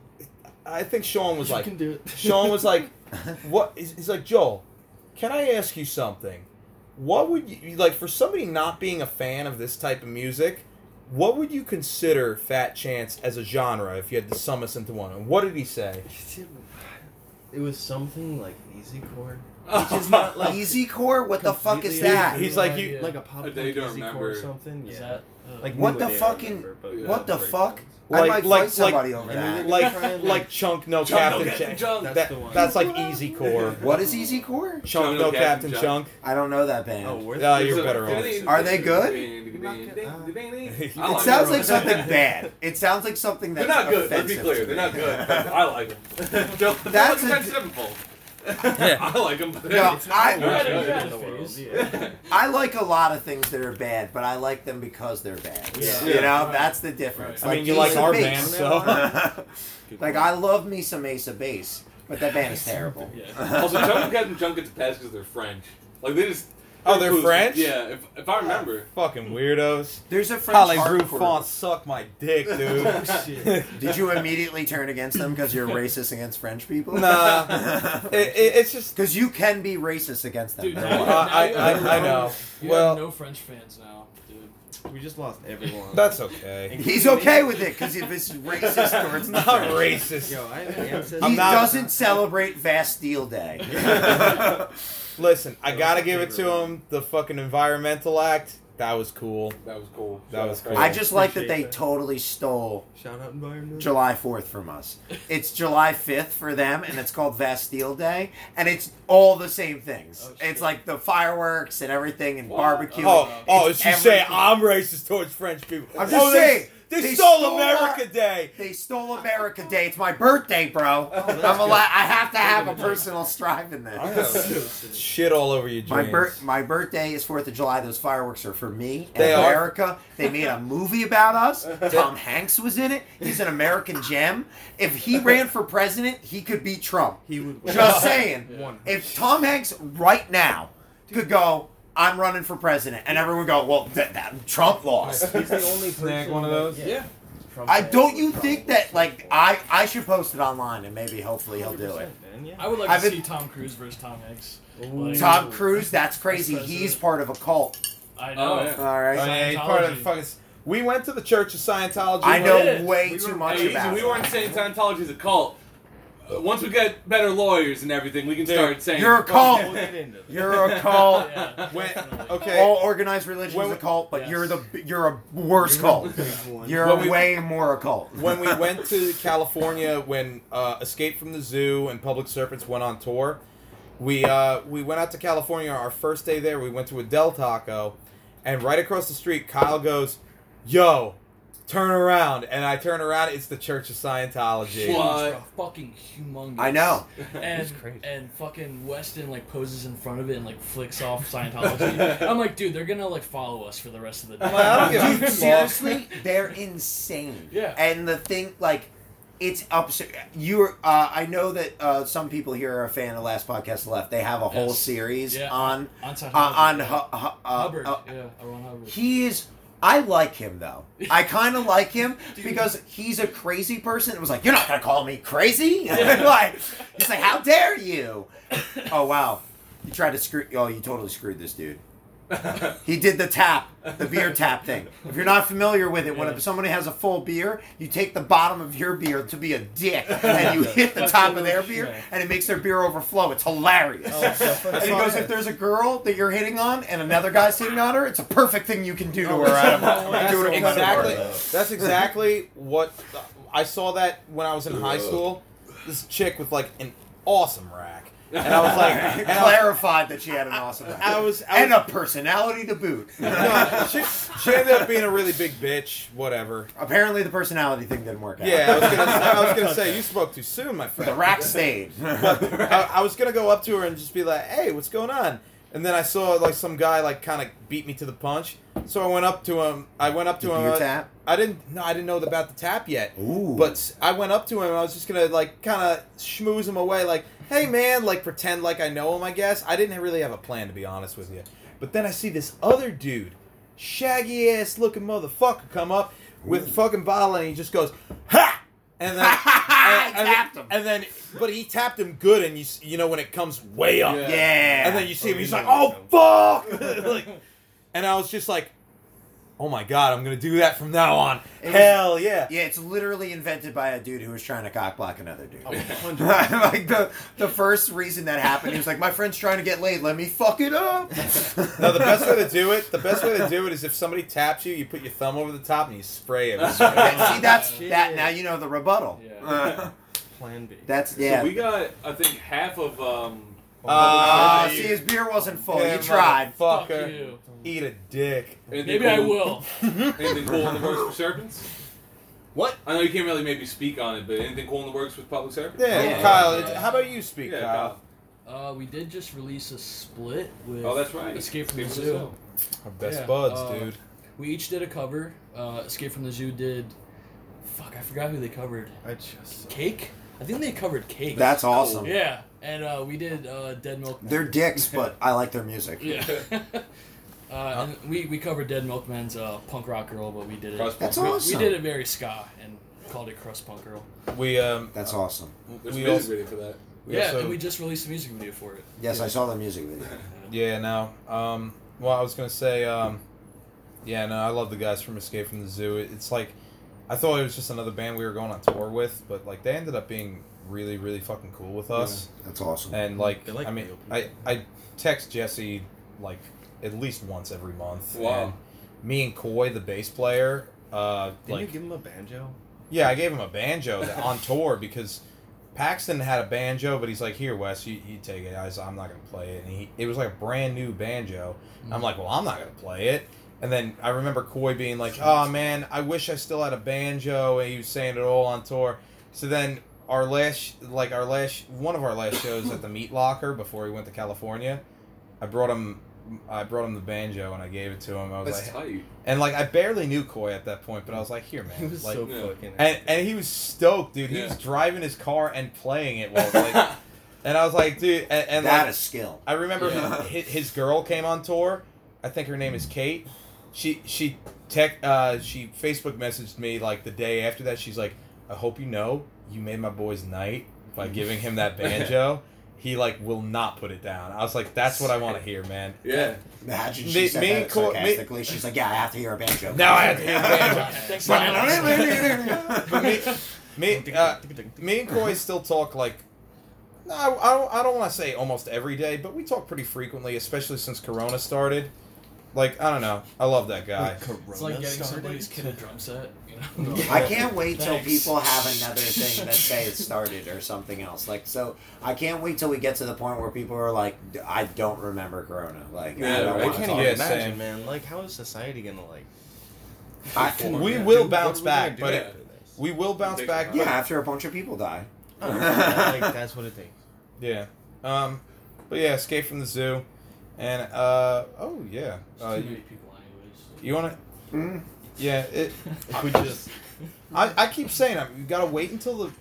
I think Sean was You like, can do it. Sean was like, what? He's, he's like, Joel, can I ask you something? What would you like for somebody not being a fan of this type of music? What would you consider Fat Chance as a genre if you had to sum us into one? And what did he say? It was something like easy core. Which is not like Easy core? What the fuck is that? He's No like you. idea. like a pop A punk day to easy core or something. Yeah. Is that uh, like What the fucking- Remember, what without the breakdowns. Fuck? I Like- might like- fight somebody like- over that. did- like like chunk no Chunk, captain Captain chunk. Chunk. That's That, the one. that's like easy core. What is Easy Core? Chunk no captain chunk. I don't know that band. Oh, we're you're a- better off. Are they good? It It sounds like something bad. It sounds like something They're that's not good. Let's be clear. They're not good. I like them. they're, they're That's like a- Avenged Sevenfold. Yeah. I like them. No, I- a- you Yeah. had a in the world. phase. Yeah. I like a lot of things that are bad, but I like them because they're bad. Yeah. You know, Right. that's the difference. I mean, you Ace like of our Base. band, so. like I love me some Ace of Base, but that band is terrible. Yeah. Also, Chunk and Captain Chunk gets a pass because they're French. Like they just. Oh, they're cool. French? Yeah, if, if I remember. Fucking weirdos. There's a French Parlez-vous hardcore- font suck my dick, dude. Oh, Did you immediately turn against them because you're racist against French people? Nah. It, it, it's just. Because you can be racist against them. Dude, They're now you- now I, you I, have I no- know. You Well, have no French fans now, dude. We just lost everyone. that's okay. He's okay with it because if it's racist towards the Not French. racist. Yo, I have ancestors. He I'm not- doesn't celebrate Bastille Day. Listen, I gotta give it to him. The fucking environmental act. That was cool. That was cool. That was cool. I just like that they that. totally stole Shout out environment. July 4th from us. It's July 5th for them, and it's called Bastille Day, and it's all the same things. Oh, shit. it's like the fireworks and everything and What? barbecue. Oh, oh, oh It's is she saying everything. I'm racist towards French people? I'm just oh, they- saying, They, they stole, stole America our- Day. They stole America Day. It's my birthday, bro. Oh, I'm a I have to have a personal strive in I this. have shit all over your My jeans. bir- my birthday is Fourth of July. Those fireworks are for me and They are. America. They made a movie about us. Tom Hanks was in it. He's an American gem. If he ran for president, he could beat Trump. He would. Just saying. Yeah. If Tom Hanks right now could go, I'm running for president, and everyone go, well, th- that, Trump lost. He's the only Snag person one of that- those? Yeah. Trump I fans. don't you think that like I I should post it online and maybe hopefully he'll do it. 100%, Man, yeah. I would like I've to been- see Tom Cruise versus Tom Hanks. Like, Tom Cruise, that's crazy. President. He's part of a cult. I oh, know. Oh, yeah. All right. Oh, yeah, he's part of the Scientology. fucking. We went to the Church of Scientology. I know is. way We too were- much hey, about We it. weren't saying Scientology is a cult. Uh, Once we get better lawyers and everything, we can Dude, start saying you're a cult. We'll get into this. You're a cult. Yeah, When- okay. All organized religion When is a cult, but Yes. you're the you're a worse You're cult. the big one. You're When we- way more a cult. when we went to California, when uh, Escape from the Zoo and Public Serpents went on tour, we uh, we went out to California. Our first day there, we went to a Del Taco, and right across the street, Kyle goes, "Yo, turn around!" And I turn around. It's the Church of Scientology. What? Huge, bro. Fucking humongous. I know. And crazy. and fucking Weston like poses in front of it and like flicks off Scientology. I'm like, dude, they're gonna like follow us for the rest of the day. I'm like, I don't give a Dude, fuck. seriously, they're insane. Yeah. And the thing, like, it's upset. You're. Uh, I know that uh, some people here are a fan of Last Podcast Left. They have a whole Yes. series Yeah. on on Scientology. uh, on yeah. Hu- Hu- uh, Hubbard. uh, yeah, Ron Hubbard. He is. I like him though. I kind of like him because he's a crazy person. It was like, you're not gonna call me crazy. like, he's like, how dare you? Oh wow, you tried to screw. Oh, you totally screwed this dude. He did the tap, the beer tap thing. If you're not familiar with it, when Yeah. somebody has a full beer, you take the bottom of your beer to be a dick, and you hit the top of their beer, and it makes their beer overflow. It's hilarious. Oh, and he goes, if there's a girl that you're hitting on and another guy's hitting on her, it's a perfect thing you can do to oh, her. That's Do it in front of exactly. her. That's exactly what I saw. That when I was in high school, this chick with like an awesome rack, and I was like, clarified that she had an awesome I was, I and was a personality to boot. no, she, she ended up being a really big bitch. Whatever. Apparently, the personality thing didn't work out. Yeah, I was gonna, I was gonna say you spoke too soon, my friend. the rack stayed. I, I was gonna go up to her and just be like, "Hey, what's going on?" And then I saw like some guy like kind of beat me to the punch. So I went up to him. I went up to Did him. you uh, tap? I didn't. No, I didn't know about the tap yet. Ooh. But I went up to him. I was just gonna like kind of schmooze him away, like, "Hey, man," like pretend like I know him. I guess I didn't really have a plan to be honest with you. But then I see this other dude, shaggy ass looking motherfucker, come up with a fucking bottle, and he just goes, "Ha!" And then, and, and- tapped him. and then, but he tapped him good, and you you know when it comes way up, Yeah. yeah. and then you see him, Oh, he's like, "Oh, oh fuck!" like, and I was just like, oh my god, I'm gonna do that from now on. It was- Hell yeah. Yeah, it's literally invented by a dude who was trying to cockblock another dude. Oh, 100%. like the the first reason that happened, he was like, "My friend's trying to get laid. Let me fuck it up." No, the best way to do it, the best way to do it is if somebody taps you, you put your thumb over the top and you spray it. with spray. Yeah, See, that's Shit. that. Now you know the rebuttal. Yeah. Uh, Plan B. that's yeah. So we got, I think, half of um. Uh, Uh, see, his beer wasn't full. Yeah, you tried. Fuck Fucker. you. Eat a dick. anything Maybe I will. Anything cool in the works for serpents? What? I know you can't really maybe speak on it, but anything cool in the works with public serpents? Yeah, Yeah. Kyle, it's- how about you speak, Yeah, Kyle? Uh, we did just release a split with Oh, that's right. Escape from the Escape Zoo. Our best Yeah, buds, uh, dude. We each did a cover. Uh, Escape from the Zoo did. Fuck, I forgot who they covered. I just. Cake? I think they covered Cake. That's awesome. Yeah, and uh, we did uh, Dead Milk. They're dicks, but I like their music. Yeah. uh, and we, we covered Dead Milkmen's uh, Punk Rock Girl, but we did it. Crust That's punk. we, awesome. we did it very ska and called it Crust Punk Girl. We um That's awesome. There's we music also, video for that. we yeah, also- and we just released a music video for it. Yes, I saw the music video. yeah no um well I was gonna say um yeah no I love the guys from Escape from the Zoo. It- It's like I thought it was just another band we were going on tour with, but like they ended up being really really fucking cool with us. That's awesome. And like, They like I mean, real I. I text Jesse like at least once every month. Wow. And me and Coy, the bass player, uh, Didn't like you give him a banjo? yeah, I gave him a banjo that- on tour because Paxton had a banjo, but he's like, "Here, Wes, you, you take it." I was, I'm not gonna play it, and he it was like a brand new banjo. And I'm like, "Well, I'm not gonna play it." And then I remember Coy being like, "Oh man, I wish I still had a banjo," and he was saying it all on tour. So then our last, like our last, one of our last shows at the Meat Locker before he went to California, I brought him. I brought him the banjo and I gave it to him. I was That's like, tight. and like I barely knew Coy at that point, but I was like, "Here, man." He was like, so yeah. fucking. and and he was stoked, dude. He Yeah. was driving his car and playing it while like, and I was like, dude, and, and that like, is skill. I remember Yeah. his, his girl came on tour. I think her name is Kate. She she tech uh she Facebook messaged me like the day after that. She's like, I hope you know you made my boy's night by giving him that banjo. He like will not put it down. I was like, that's what I want to hear, man. Yeah. Imagine Me- said me that and Cor- me- She's like, "Yeah, I have to hear a banjo." Now I have to hear a banjo. But me, me, uh, me and Coy still talk like no, I, I don't, I don't want to say almost every day, but we talk pretty frequently, especially since Corona started. Like I don't know, I love that guy. It's like getting somebody's kid a drum set. You know? I can't wait till Thanks. people have another thing that say it started or something else. Like, so I can't wait till we get to the point where people are like, I don't remember Corona. Like, Yeah, I don't right. I can't even Yeah, about it. imagine, same. man. Like, how is society gonna like? I- perform? We Yeah. will bounce what we back, but after this? We will bounce back. Yeah, after a bunch of people die. I like that's what it takes. Yeah. Um, but yeah, Escape from the Zoo, and uh, oh yeah, uh, Too you, many people, anyways. you want to? Mm. Yeah, it. If we just I, I keep saying it. We gotta wait until the.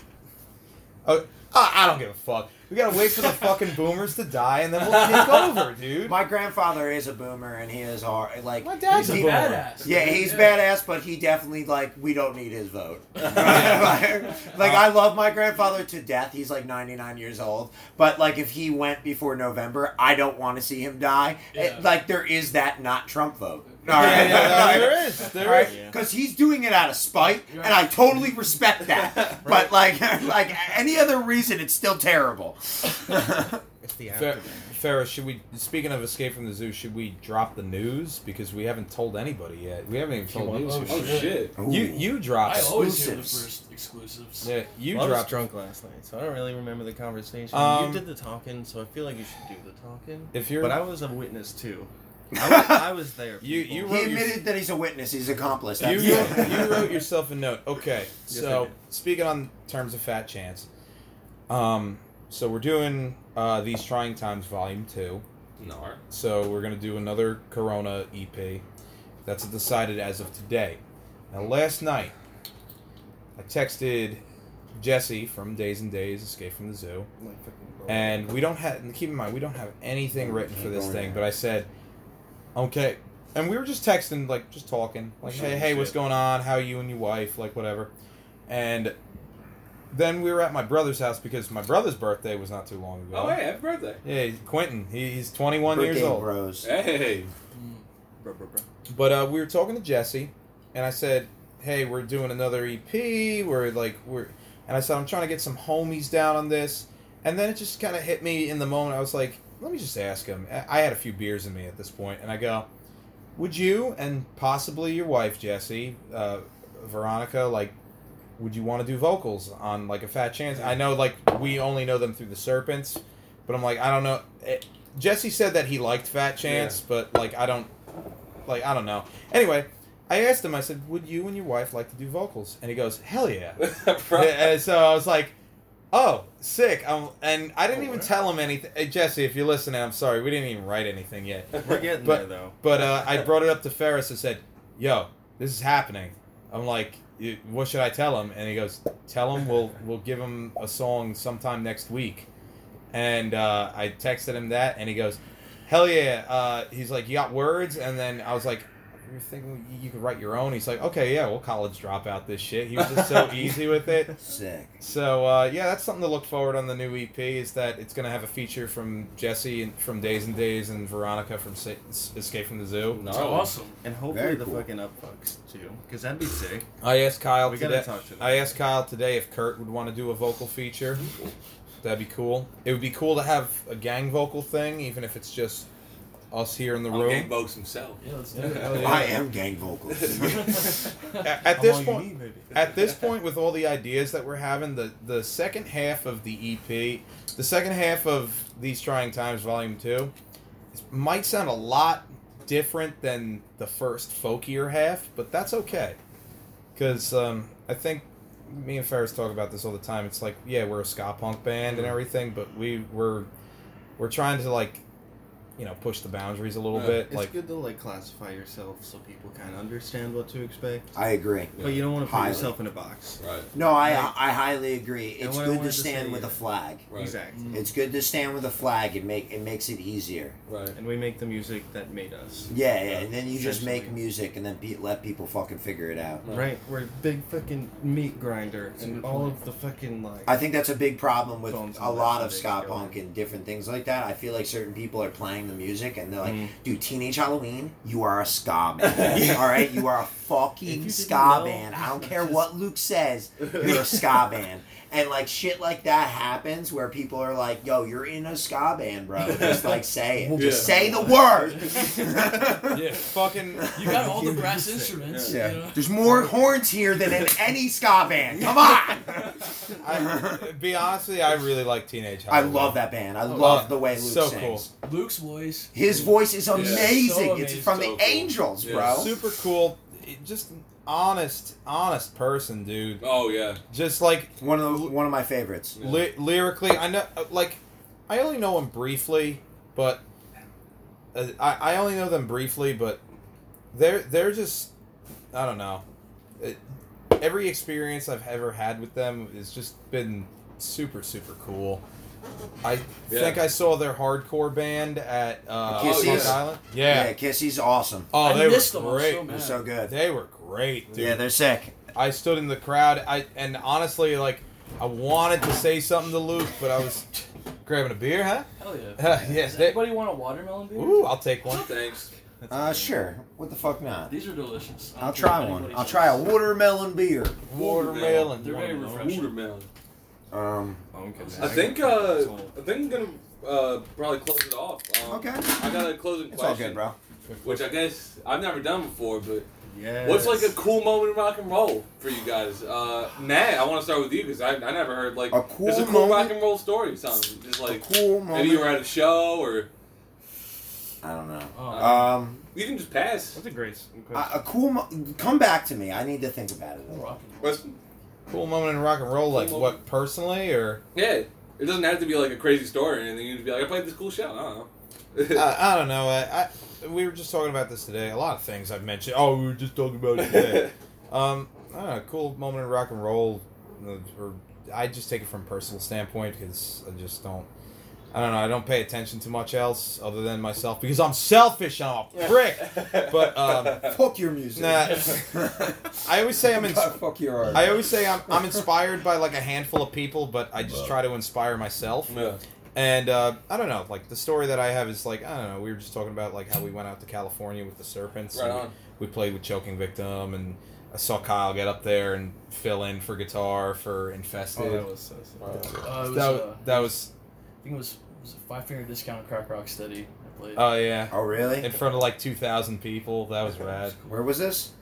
Oh, I, I don't give a fuck. We gotta wait for the fucking boomers to die, and then we'll take over, dude. My grandfather is a boomer, and he is hard. Like, My dad's He's a a boomer. badass. yeah, he's badass, but he definitely like we don't need his vote. like, like, I love my grandfather to death. He's like 99 years old, but like if he went before November, I don't want to see him die. It- Yeah. like there is that not Trump vote. All Yeah, right, yeah, there is. There All right, is. Because he's doing it out of spite, and I totally respect that. But like, like any other reason, it's still terrible. it's the Fer- aftermath. Ferris, should we? Speaking of Escape from the Zoo, should we drop the news because we haven't told anybody yet? We haven't even told want- you. oh, Oh shit. You you dropped. I it. always hear the Exclusives. first exclusives. Yeah, you Well, I was dropped. drunk last night, so I don't really remember the conversation. Um, you did the talking, so I feel like you should do the talking. If you're, But I was a witness too. I was, I was there. You- people. you He wrote your- admitted that he's a witness. He's accomplice. you, That's wrote, you wrote yourself a note. Okay, so speaking on terms of Fat Chance, um, so we're doing uh, these trying times, volume two. No. So we're gonna do another Corona EP. That's decided as of today. Now, last night, I texted Jesse from Days and Days, Escape from the Zoo, Like, fucking bro. and we don't have. Keep in mind, we don't have anything written for this thing. But I said, okay, and we were just texting, like just talking, like, hey, hey, what's going on? How are you and your wife? Like, whatever. And then we were at my brother's house because my brother's birthday was not too long ago. Oh, hey, happy birthday. Yeah, Quentin. He, he's 21 years old. bros. Hey. Bruh, bruh, bruh. But uh, we were talking to Jesse, and I said, "Hey, we're doing another EP. We're like we're," and I said, "I'm trying to get some homies down on this." And then it just kind of hit me in the moment. I was like, "Let me just ask him." I had a few beers in me at this point, and I go, "Would you and possibly your wife Jesse, uh, Veronica, like, would you want to do vocals on like a Fat Chance?" I know like we only know them through the Serpents, but I'm like, I don't know. It, Jesse said that he liked Fat Chance, but like I don't like I don't know. Anyway, I asked him. I said, "Would you and your wife like to do vocals?" And he goes, "Hell yeah!" and so I was like, "Oh, sick!" Um, and I didn't even tell him anything. Hey, Jesse, if you're listening, I'm sorry. We didn't even write anything yet. We're getting But- there though. But uh, I brought it up to Ferris and said, "Yo, this is happening." I'm like, "What should I tell him?" And he goes, "Tell him we'll we'll give him a song sometime next week." And uh, I texted him that, and he goes, "Hell yeah!" Uh, he's like, "You got words?" And then I was like, "You're thinking you could write your own?" He's like, "Okay, yeah, we'll college drop out this shit." He was just so easy with it. Sick. So uh, yeah, that's something to look forward on the new EP. Is that it's gonna have a feature from Jesse and from Days and Days and Veronica from Sa- Escape from the Zoo. No. That's awesome. And hopefully Very the cool. fucking upfucks too, because that'd be sick. I asked Kyle We gotta today. talk to them. I asked Kyle today if Kurt would want to do a vocal feature. That'd be cool. It would be cool to have a gang vocal thing, even if it's just us here in the On room. Gang vocals himself. Yeah, let's do it. yeah. I am gang vocals. At, at I'm this point, need, at this point, with all the ideas that we're having, the the second half of the EP, the second half of these trying times, Volume Two, might sound a lot different than the first folkier half, but that's okay, because um, I think me and Ferris talk about this all the time. It's like, yeah, we're a ska punk band and everything, but we we're we're trying to like, you know, push the boundaries a little Yeah. bit. It's like, good to like classify yourself so people kind of understand what to expect. I agree. But you don't want to put Highly. yourself in a box. Right. No, I Right. I highly agree. It's good to wanted to stand say, with a flag. Right. Exactly. It's good to stand with a flag. It make it makes it easier. Right. And we make the music that made us. Yeah, yeah. And then you just make music, and then pe- let people fucking figure it out. Right. Right, we're a big fucking meat grinder, That's a and all point. of the fucking like. I think that's a big problem with a lot of ska punk and different things like that. I feel like certain people are playing the music and they're like, Mm. dude, Teenage Halloween, you are a ska band. All right? You are a fucking you ska know, band. I don't care is- what Luke says, you're a ska band. And like shit like that happens where people are like, yo, you're in a ska band, bro. Just like say it. Just Yeah. say the word. yeah, fucking. You got all the brass instruments. Yeah. You know? There's more horns here than in any ska band. Come on. I, be honest with you, I really like Teenage I love that band. I Oh, love yeah. the way Luke So sings. Luke's voice. His voice is Yeah. amazing. So It's amazing. from So the cool. Angels, Yeah. bro. Super cool. It- Just honest, honest person, dude. Oh yeah. Just like One of the, one of my favorites. Yeah. Ly- lyrically, I know, uh, like, I only know him briefly, but uh, I, I only know them briefly, but they're they're just, I don't know. It, every experience I've ever had with them has just been super super cool. I Yeah. think I saw their hardcore band at uh, Kissies? Island. Yeah. Yeah, Kissy's awesome. Oh, I they were them. great. So, they're so good. They were great, dude. Yeah, they're sick. I stood in the crowd. I and honestly, like, I wanted to say something to Luke, but I was grabbing a beer, huh? Hell yeah. yeah. Does they- anybody want a watermelon beer? Ooh, I'll take one. Thanks. That's Uh, sure. What the fuck not? These are delicious. I don't I'll try one. I'll try a watermelon beer. Watermelon. They're very Watermelon. refreshing. Watermelon. Um, Okay, I think uh. I think I'm gonna uh, probably close it off. Um, okay. I got a closing It's all good, bro. which I guess I've never done before. But Yes. what's like a cool moment in rock and roll for you guys? Uh, Matt, I want to start with you because I, I never heard like A cool a cool rock and roll story. Something just A like cool moment. maybe you were at a show or I don't know. Oh, Um, you can just pass. That's a great s- a, question. a cool. Mo- come back to me. I need to think about it. a little. What's- Cool moment in rock and roll, like Cool what personally, or Yeah, it doesn't have to be like a crazy story or anything. You can be like, I played this cool show. I don't know. I, I don't know. I, I we were just talking about this today. A lot of things I've mentioned. Oh, we were just talking about it today. um, I don't know. Cool moment in rock and roll, uh, or I just take it from a personal standpoint because I just don't. I don't know. I don't pay attention to much else other than myself because I'm selfish. and I'm a prick. But um, Fuck your music. Nah. I always say I'm in. Fuck your art. I always say I'm, I'm inspired by like a handful of people, but I just try to inspire myself. yeah. And uh, I don't know, like the story that I have is like I don't know. We were just talking about like how we went out to California with the Serpents. Right and on. We played with Choking Victim, and I saw Kyle get up there and fill in for guitar for Infested. Oh, that was so sick. Uh, it was, uh, that was I think it was was it Five Finger Discount Crack Rock Steady. I played. oh yeah, Oh, really? in front of like two thousand people. That was rad. Where was this?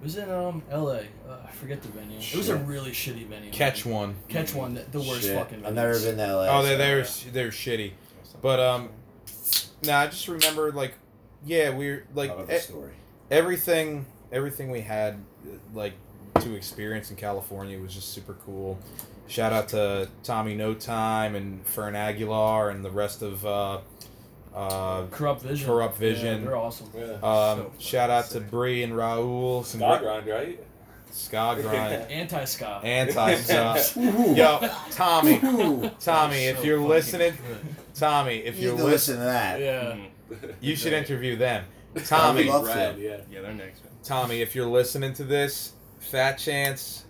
it was in um L.A. Uh, I forget the venue. It was a Shit. really shitty venue. Catch one. Catch one. The, the worst Shit. fucking. I've never venues. been to LA. Oh, they so- they're they're shitty. But um, nah, I just remember like, yeah, we're like Love e- story. everything everything we had uh, like to experience in California was just super cool. Shout out to Tommy No Time and Fern Aguilar and the rest of uh, uh, Corrupt Vision. Corrupt Vision. Yeah, they're awesome. Yeah. um, So shout out to sick. Bree and Raul. Some Ska grind, right? ska grind. Anti ska. Anti stuff. Yo, Tommy, Tommy, if you're listening, Tommy, if You you're need to listen listening, to that. Yeah. You should interview them. Tommy, love to. Rad, yeah. Yeah, they're next. Man. Tommy, if you're listening to this, Fat Chance,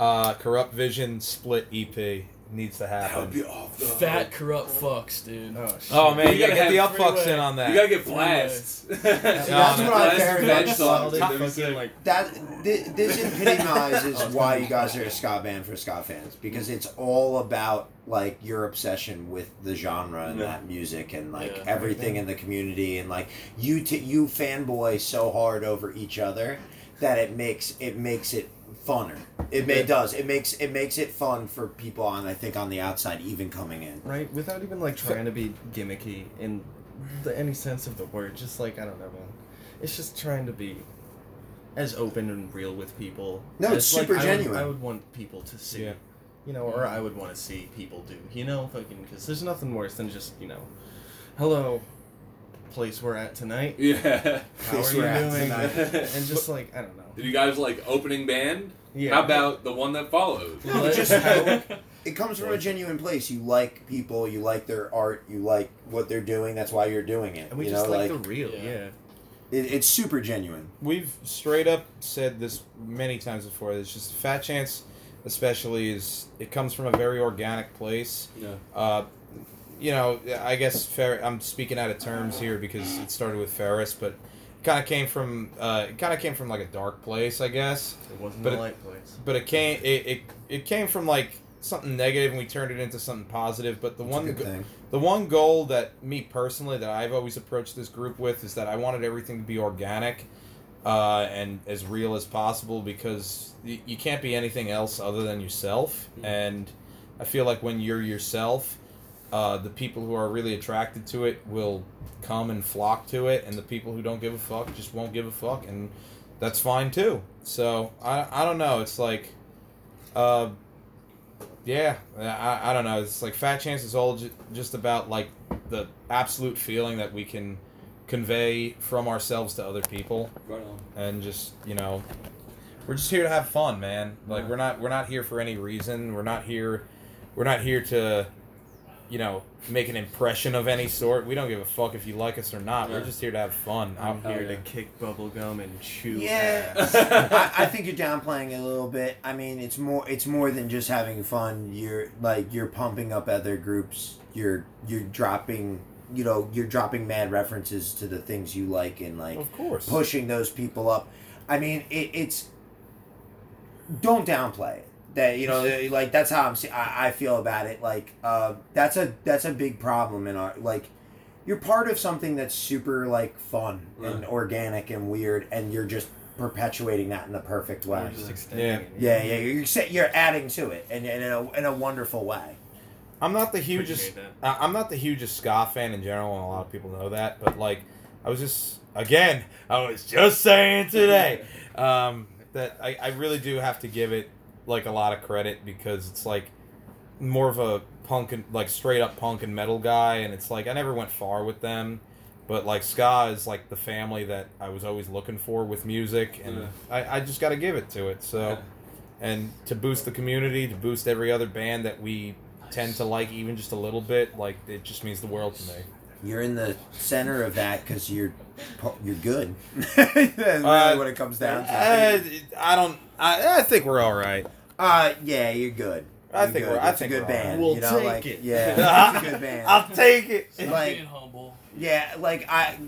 uh, Corrupt Vision split EP needs to happen. That would happen. be off the Fat corrupt fucks, dude. Oh, shit. Oh man, You you gotta gotta get the have upfucks three-way. in on that. You gotta get blasts. that's what I Blast care and about. veg Solid songs. That'd be fucking, like That thi- this epitomizes why you guys are a ska band for ska fans because it's all about like your obsession with the genre and Yeah. that music and like Yeah. everything in the community and like you t- you fanboy so hard over each other that it makes it makes it funner. It may, Yeah. does. It makes it makes it fun for people on I think on the outside even coming in. right without even like trying to be gimmicky in the any sense of the word. Just like I don't know, man. It's just trying to be as open and real with people. No, as, it's like, super I would- genuine. I would want people to see. Yeah. You know, or I would want to see people do. You know, fucking because there's nothing worse than just you know, hello, place we're at tonight. Yeah. How Place are you we're at doing? tonight. and just like I don't know. Did you guys like opening band? Yeah. How about the one that followed? No, just it comes from a genuine place. You like people, you like their art, you like what they're doing. That's why you're doing it. And we you just know, like, like, the real, Yeah. yeah. it, it's super genuine. We've straight up said this many times before. It's just a Fat Chance, especially, is it comes from a very organic place. Yeah. Uh, you know, I guess Fer- I'm speaking out of terms here because it started with Ferris, but it kind of came from uh, it kind of came from like a dark place, I guess. It wasn't But a it- light place. But it came it, it, it came from like something negative, and we turned it into something positive. But the It's a one go- the one goal that me personally that I've always approached this group with is that I wanted everything to be organic uh, and as real as possible because y- you can't be anything else other than yourself. Mhm. And I feel like when you're yourself, uh, the people who are really attracted to it will come and flock to it, and the people who don't give a fuck just won't give a fuck, and that's fine too. So I, I don't know. It's like, uh, yeah, I, I don't know. It's like Fat Chance is all ju- just about like the absolute feeling that we can convey from ourselves to other people, Right on. and just you know, we're just here to have fun, man. Like Yeah. we're not we're not here for any reason. We're not here we're not here to you know make an impression of any sort. We don't give a fuck if you like us or not. We're just here to have fun. I'm Hell here yeah. to kick bubble gum and chew Yeah. ass. I, I think you're downplaying it a little bit. I mean, it's more it's more than just having fun. You're like you're pumping up other groups. You're you're dropping you know you're dropping mad references to the things you like and like Of course. pushing those people up. I mean, it, it's don't downplay it. That you know, like that's how I'm. I, I feel about it. Like uh, that's a that's a big problem in our like. You're part of something that's super like fun and organic and weird, and you're just perpetuating that in the perfect way. We're just extending Yeah. it, Yeah, yeah, you're you're adding to it, and, and in a in a wonderful way. I'm not the hugest. Appreciate I- I'm not the hugest ska fan in general, and a lot of people know that. But like, I was just again, I was just saying today um, that I, I really do have to give it like a lot of credit because it's like more of a punk and like straight up punk and metal guy, and it's like I never went far with them. But like ska is like the family that I was always looking for with music, and Yeah. I, I just got to give it to it. So, Yeah. and to boost the community, to boost every other band that we tend to like even just a little bit, like it just means the world to me. You're in the center of that because you're you're good. That's really Uh, what it comes down to. Uh, I don't. I, I think we're all right. Uh, yeah, you're good. I think good. we're. I it's think a good we're band. We'll you know, take like, it. Yeah, it's a good band. I'll take it. Stop like- being humble. Yeah, like I,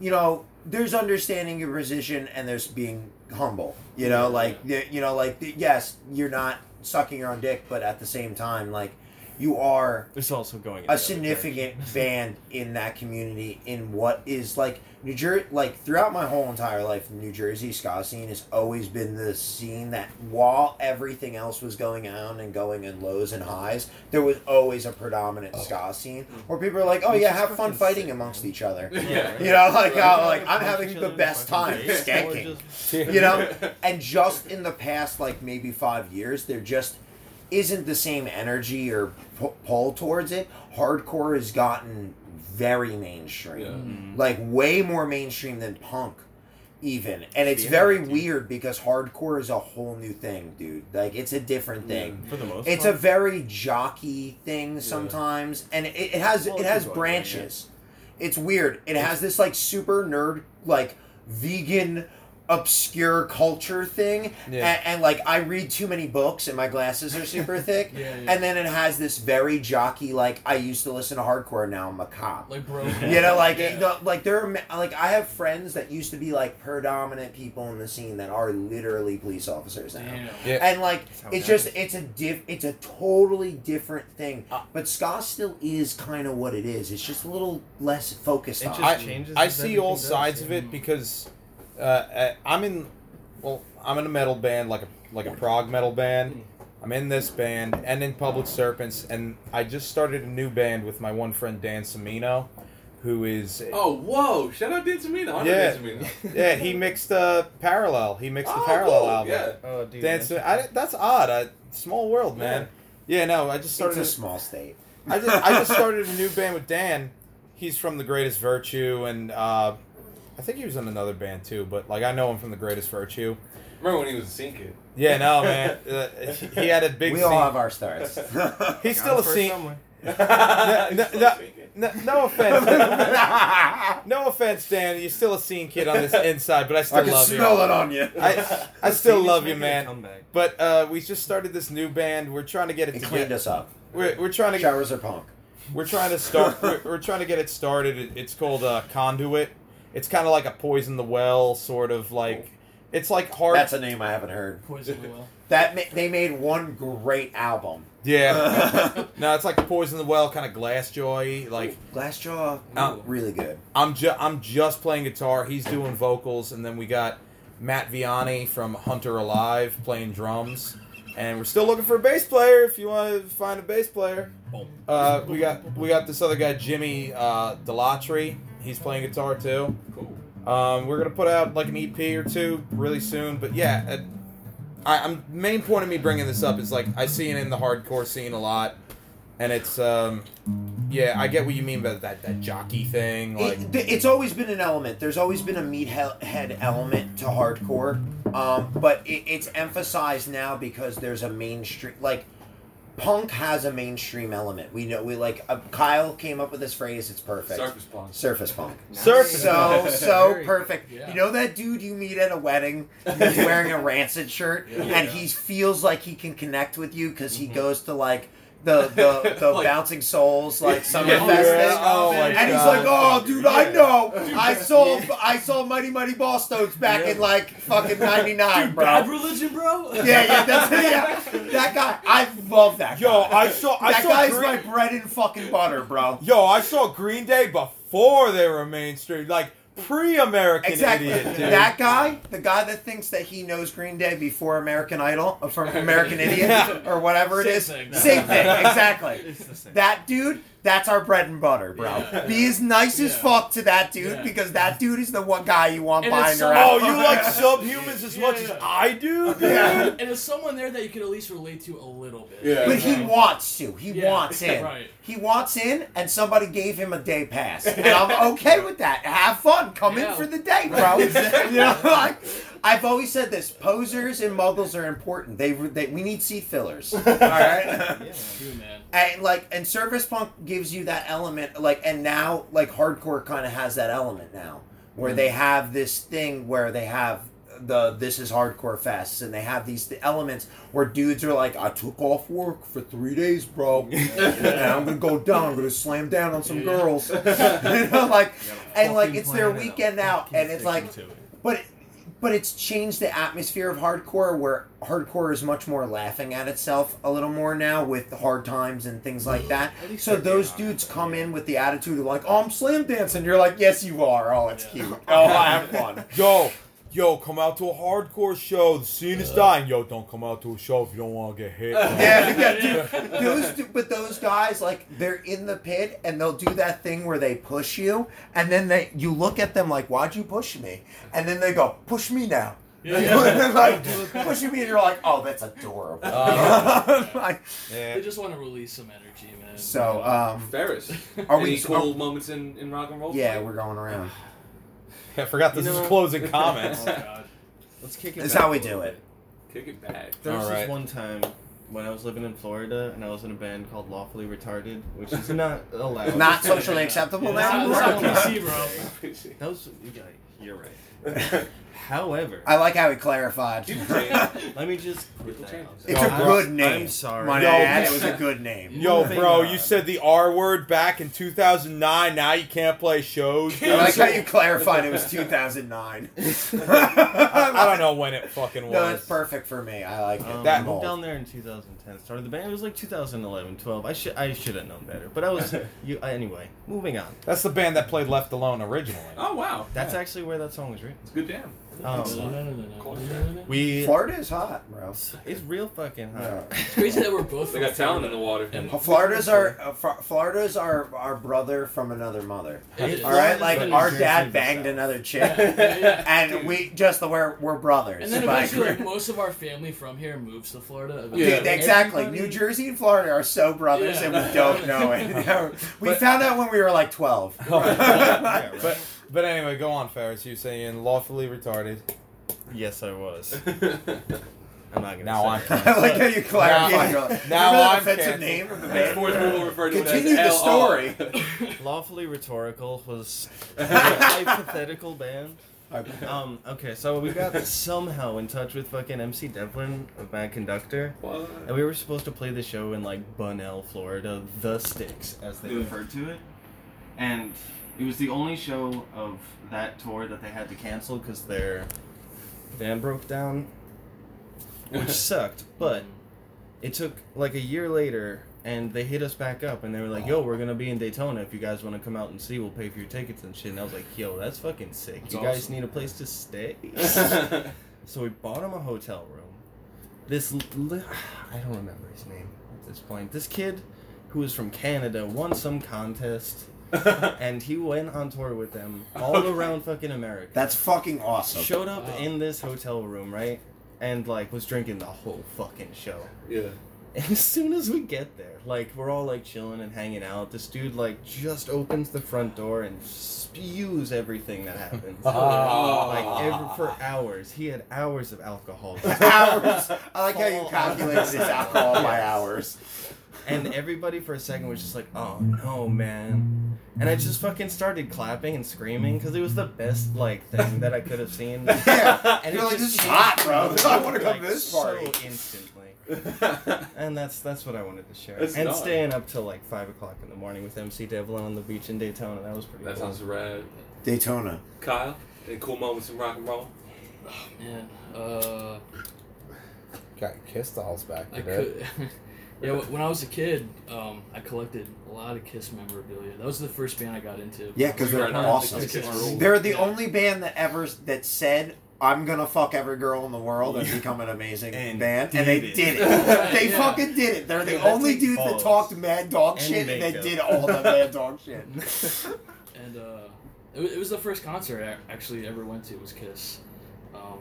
you know, there's understanding your position and there's being humble. You know, like y- you know, like yes, you're not sucking your own dick, but at the same time, like you are It's also going a significant band in that community in what is like New Jersey. Like throughout my whole entire life, New Jersey ska scene has always been the scene that while everything else was going on and going in lows and highs, there was always a predominant ska scene where people are like, "Oh Which yeah, have fun fighting sick, amongst man. each other." Yeah. You know, like Right. uh, like I'm having the best time face, skanking just- you know and just in the past like maybe five years there just isn't the same energy or pu- pull towards it hardcore has gotten very mainstream. Yeah. Mm-hmm. like way more mainstream than punk even. And it's Yeah, very dude. weird because hardcore is a whole new thing dude. Like it's a different thing. For the most it's a very jockey thing sometimes and it, it has Well, it it's has enjoyable, branches. It's weird. It has this like super nerd like vegan obscure culture thing Yeah. and, and like i read too many books and my glasses are super thick Yeah, yeah. and then it has this very jockey like i used to listen to hardcore now i'm a cop Like bro. you know, like Yeah. the, like there are like I have friends that used to be like predominant people in the scene that are literally police officers now. Damn. Yeah. And like it's just happens. it's a diff it's a totally different thing. Uh, but ska still is kind of what it is. It's just a little less focused It on. just I, changes I as see all everything does, sides of yeah. it because uh, uh, I'm in. Well, I'm in a metal band, like a like a prog metal band. I'm in this band and in Public Serpents, and I just started a new band with my one friend Dan Semino, who is Oh, whoa! Shout out Dan Semino. I know Yeah. Dan yeah he mixed uh, Parallel. He mixed the Oh, Parallel cool, album. Yeah. Oh, dude. Dan, that's- I, that's odd. I, small world, man. Yeah, no, I just it's started. a small state. I just I just started a new band with Dan. He's from the Greatest Virtue, and uh, I think he was in another band too. But like I know him from the Greatest Virtue. Remember when he was a scene kid? Yeah, no man, uh, he had a big. we scene. all have our starts. He's Gotta still a scene. no, He's still no, a scene kid. no, no offense, no offense, Dan. You're still a scene kid on this inside, but I still I can love smell you. it on you. I, I still love you, man. But uh, we just started this new band. We're trying to get it It cleaned us up. We're, we're trying to get Showers are punk. We're trying to start. we're, we're trying to get it started. It, it's called uh, Conduit. It's kind of like a poison the well sort of like. It's like hard. That's a name I haven't heard. Poison the well. That ma- they made one great album. yeah. no, it's like poison the well, kind of Glassjaw. Like Glassjaw, Uh, really good. I'm just I'm just playing guitar. He's doing vocals, and then we got Matt Vianney from Hunter Alive playing drums. And we're still looking for a bass player. If you want to find a bass player, Boom. uh, we got we got this other guy Jimmy uh, Delatry. He's playing guitar too. Cool. Um, we're gonna put out like an EP or two really soon, but yeah, uh, I, I'm main point of me bringing this up is like I see it in the hardcore scene a lot, and it's um, yeah, I get what you mean by that that jockey thing, like It, it's always been an element. There's always been a meathead element to hardcore, um, but it, it's emphasized now because there's a mainstream like punk has a mainstream element. We know we like uh, Kyle came up with this phrase. It's perfect. Surface punk. Surface punk. Surface So so Very- perfect. Yeah. You know that dude you meet at a wedding who's wearing a rancid shirt Yeah. and he feels like he can connect with you because he goes to like the the, the Like- bouncing souls like summer Yeah. fest Yeah. thing. Oh my and he's like, "Oh, dude, I know. Dude, I saw I saw Mighty Mighty Bosstones back in like fucking '99, bro." Bad religion, bro. Yeah, yeah, that's yeah. That guy, I love that. Yo, guy. I saw I that saw guy's Green, my bread and fucking butter, bro. yo I saw Green Day before they were mainstream, like pre-American Exactly. idiot, dude. That guy, the guy that thinks that he knows Green Day before American Idol, or from American Idiot, Yeah. or whatever it Same is. thing. Same thing, exactly. It's the same. That dude, that's our bread and butter, bro. Yeah. Be as nice as fuck to that dude Yeah. because that dude is the one guy you want And buying it's your so- oh, you like subhumans as much as Yeah. I do, dude? Yeah. And there's someone there that you can at least relate to a little bit. Yeah. But he wants to. He Yeah, wants in. right. He wants in, and somebody gave him a day pass, and I'm okay with that. Have fun. Come in for the day, bro. you know, like, I've always said this: posers and muggles are important. They, they we need seat fillers. All right. Yeah. True, man. And like, and surface punk gives you that element, like, and now like hardcore kind of has that element now, where they have this thing where they have the this is hardcore fests, and they have these elements where dudes are like, I took off work for three days, bro, and I'm gonna go down, I'm gonna slam down on some Yeah. girls, you know, like, and like it's their weekend I'll out, and it's like, it. but but it's changed the atmosphere of hardcore where hardcore is much more laughing at itself a little more now with the hard times and things like that. So they're those honest, dudes come yeah. in with the attitude of like, "Oh, I'm slam dancing." You're like, "Yes, you are. Oh, it's Yeah. cute. Oh, I have fun." Yo, yo, come out to a hardcore show. The scene is dying. Yo, don't come out to a show if you don't want to get hit. yeah, yeah, dude. Those, du- but those guys, like, they're in the pit and they'll do that thing where they push you, and then they, you look at them like, "Why'd you push me?" And then they go, "Push me now." Yeah, They're like pushing me, and you're like, "Oh, that's adorable." Like, Yeah. They just want to release some energy, man. so, um, Ferris. Are Any we- cool are- moments in, in rock and roll? yeah, we're going around. I forgot this You is closing comments. Oh. Let's kick it. This is how we do it. Kick it back. There was Alright. this one time when I was living in Florida and I was in a band called Lawfully Retarded, which is not allowed. Not socially acceptable Yeah, now. that's not PC, bro. That was yeah, you're right. However, I like how he clarified. People it's change. let me just People put that change. out a good name. I'm sorry. Might Yo, I add, this- it was a good name. Yo, Moving bro, on. you said the R word back in 2009. Now you can't play shows. I like how you clarified it was 2009. I, I don't know when it fucking was. No, it's perfect for me. I like it. Um, That- I moved down there in 2010. Started the band. It was like 2011, 12. I should I should have known better. But I was you anyway. Moving on. That's the band that played Left Alone originally. Oh wow, That's actually where that song was written. It's a good jam. Um, It's we Florida is hot, bro. it's real fucking hot. Yeah. crazy that we're both. They from got talent in the water. And Florida's our uh, F- Florida's our our brother from another mother. It is. All right, like been our dad banged another chick, Yeah, yeah, yeah. and we just we're we're brothers. And then Like, eventually, like, most of our family from here moves to Florida. Dude, Yeah. exactly. Everybody- New Jersey and Florida are so brothers, Yeah. and we don't know it. we But- found out when we were like twelve. Yeah, right. But but anyway, go on, Ferris. You're saying lawfully retarded. Yes, I was. I'm not gonna. Now say I'm it. I like how you clarified. Now- You're like, now remember I'm offensive canceled. name of the Henceforth, we'll refer to Continue it the as story. Lawfully rhetorical was a hypothetical band. Um, okay, so we got somehow in touch with fucking MC Devlin of Bad Conductor, What? and we were supposed to play the show in like Bunnell, Florida, the Sticks, as they Yeah. referred to it. And it was the only show of that tour that they had to cancel because their van broke down, which sucked. But it took like a year later, and they hit us back up, and they were like, "Yo, we're gonna be in Daytona. If you guys want to come out and see, we'll pay for your tickets and shit." And I was like, "Yo, that's fucking sick. That's you guys awesome. need a place to stay." so we bought him a hotel room. This li- I don't remember his name at this point. This kid who was from Canada won some contest. and he went on tour with them all Okay. around fucking America. That's fucking awesome. Showed up Wow. in this hotel room, right? And like was drinking the whole fucking show. yeah. And as soon as we get there, like we're all like chilling and hanging out, this dude like just opens the front door and spews everything that happens. Ah. like every, for hours. He had hours of alcohol. hours. I like how you calculate this alcohol by hours. And everybody for a second was just like, "Oh no, man!" And I just fucking started clapping and screaming because it was the best like thing that I could have seen. Yeah, And you're it like, just this is hot, bro. I want to come to this party. so instantly. and that's that's what I wanted to share. That's and nice. staying up till like five o'clock in the morning with MC Devlin on the beach in Daytona. That was pretty. that cool. sounds rad. Daytona. Kyle, any cool moments in rock and roll? Oh Man, uh, Got Kiss dolls back I today. could. Yeah, when I was a kid, um, I collected a lot of Kiss memorabilia. That was the first band I got into. Yeah, 'cause they're Right awesome. the They're the Yeah. only band that ever that said I'm gonna fuck every girl in the world and become an amazing And band, and they did it. did it. They Yeah. fucking did it. They're the Yeah, only takes dudes that talked mad dog And shit, and they did all the mad dog shit. And uh, it, it was the first concert I actually ever went to was Kiss.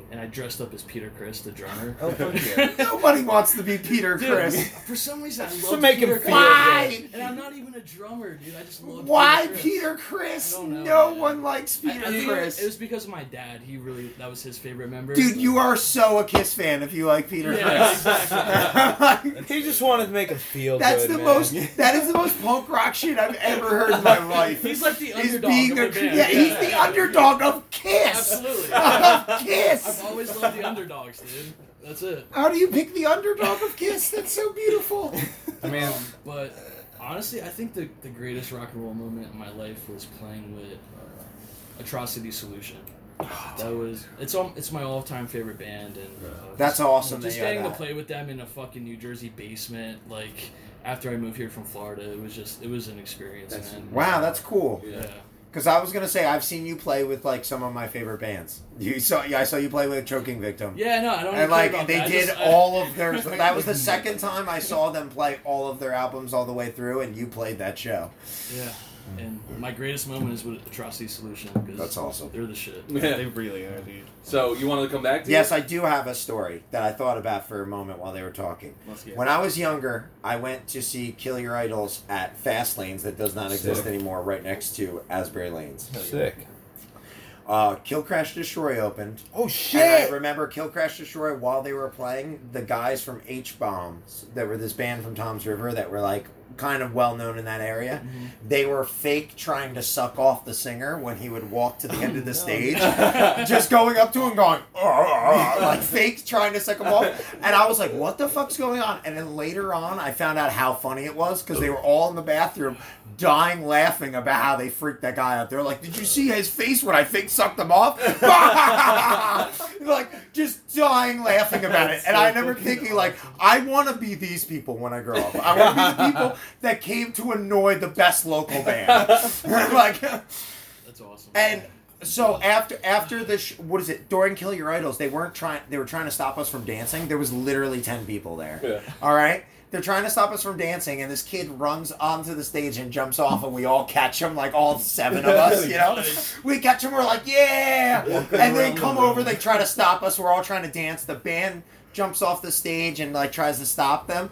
And I dressed up as Peter Criss, the drummer. Oh fuck yeah! Nobody wants to be Peter Dude, Criss. For some reason, I love To love make him Peter feel Criss. Why? And I'm not even a drummer, dude. I just love Why Peter Criss. Peter Criss? I don't know, no man. one likes Peter I think Criss. It was because of my dad. He really that was his favorite member. Dude, you are so a Kiss fan if you like Peter Yeah, Criss. He just wanted to make him feel That's good, the man. most. That is the most punk rock shit I've ever heard in my life. He's like the Is underdog being of a the band. yeah, he's the underdog of Kiss. Kiss. Absolutely. I love I've always loved the underdogs, dude. That's it. How do you pick the underdog of Kiss? That's so beautiful. I mean, Um, but honestly, I think the, the greatest rock and roll moment in my life was playing with uh, Atrocity Solution. That was it's all it's my all time favorite band, and uh, That's just- awesome Just you had getting to play with them in a fucking New Jersey basement, like after I moved here from Florida, it was just it was an experience, That's- man. Wow, that's cool. Yeah. Because I was gonna say I've seen you play with like some of my favorite bands. You saw, yeah, I saw you play with Choking Victim. Yeah, no, I don't. And like they that. Did just- I- all of their. That was the second time I saw them play all of their albums all the way through, and you played that show. Yeah, and my greatest moment is with Atrocity Solution because That's awesome. They're the shit. Yeah. They really are, dude. So you wanted to come back to Yes, it? I do have a story that I thought about for a moment while they were talking. Let's get When I was younger, I went to see Kill Your Idols at Fast Lanes that does not exist Sick. anymore, right next to Asbury Lanes. sick. Uh, Kill Crash Destroy opened. Oh And I shit! remember Kill Crash Destroy while they were playing, the guys from H Bombs that were this band from Toms River that were like kind of well known in that area. Mm-hmm. They were fake trying to suck off the singer when he would walk to the end of the oh, stage. Just going up to him going, "Arr," like fake trying to suck him off. And I was like, what the fuck's going on? And then later on, I found out how funny it was because they were all in the bathroom dying laughing about how they freaked that guy out. They're like, did you see his face when I fake sucked him off? like, just dying laughing about it. And I remember thinking, like, I want to be these people when I grow up. I want to be the people that came to annoy the best local band. like, That's awesome. and so after after the sh- what is it during Kill Your Idols they weren't trying they were trying to stop us from dancing there was literally 10 people there Yeah. all right they're trying to stop us from dancing and this kid runs onto the stage and jumps off and we all catch him like all seven of us you know? We catch him we're like yeah! And they come over they try to stop us we're all trying to dance the band jumps off the stage and like tries to stop them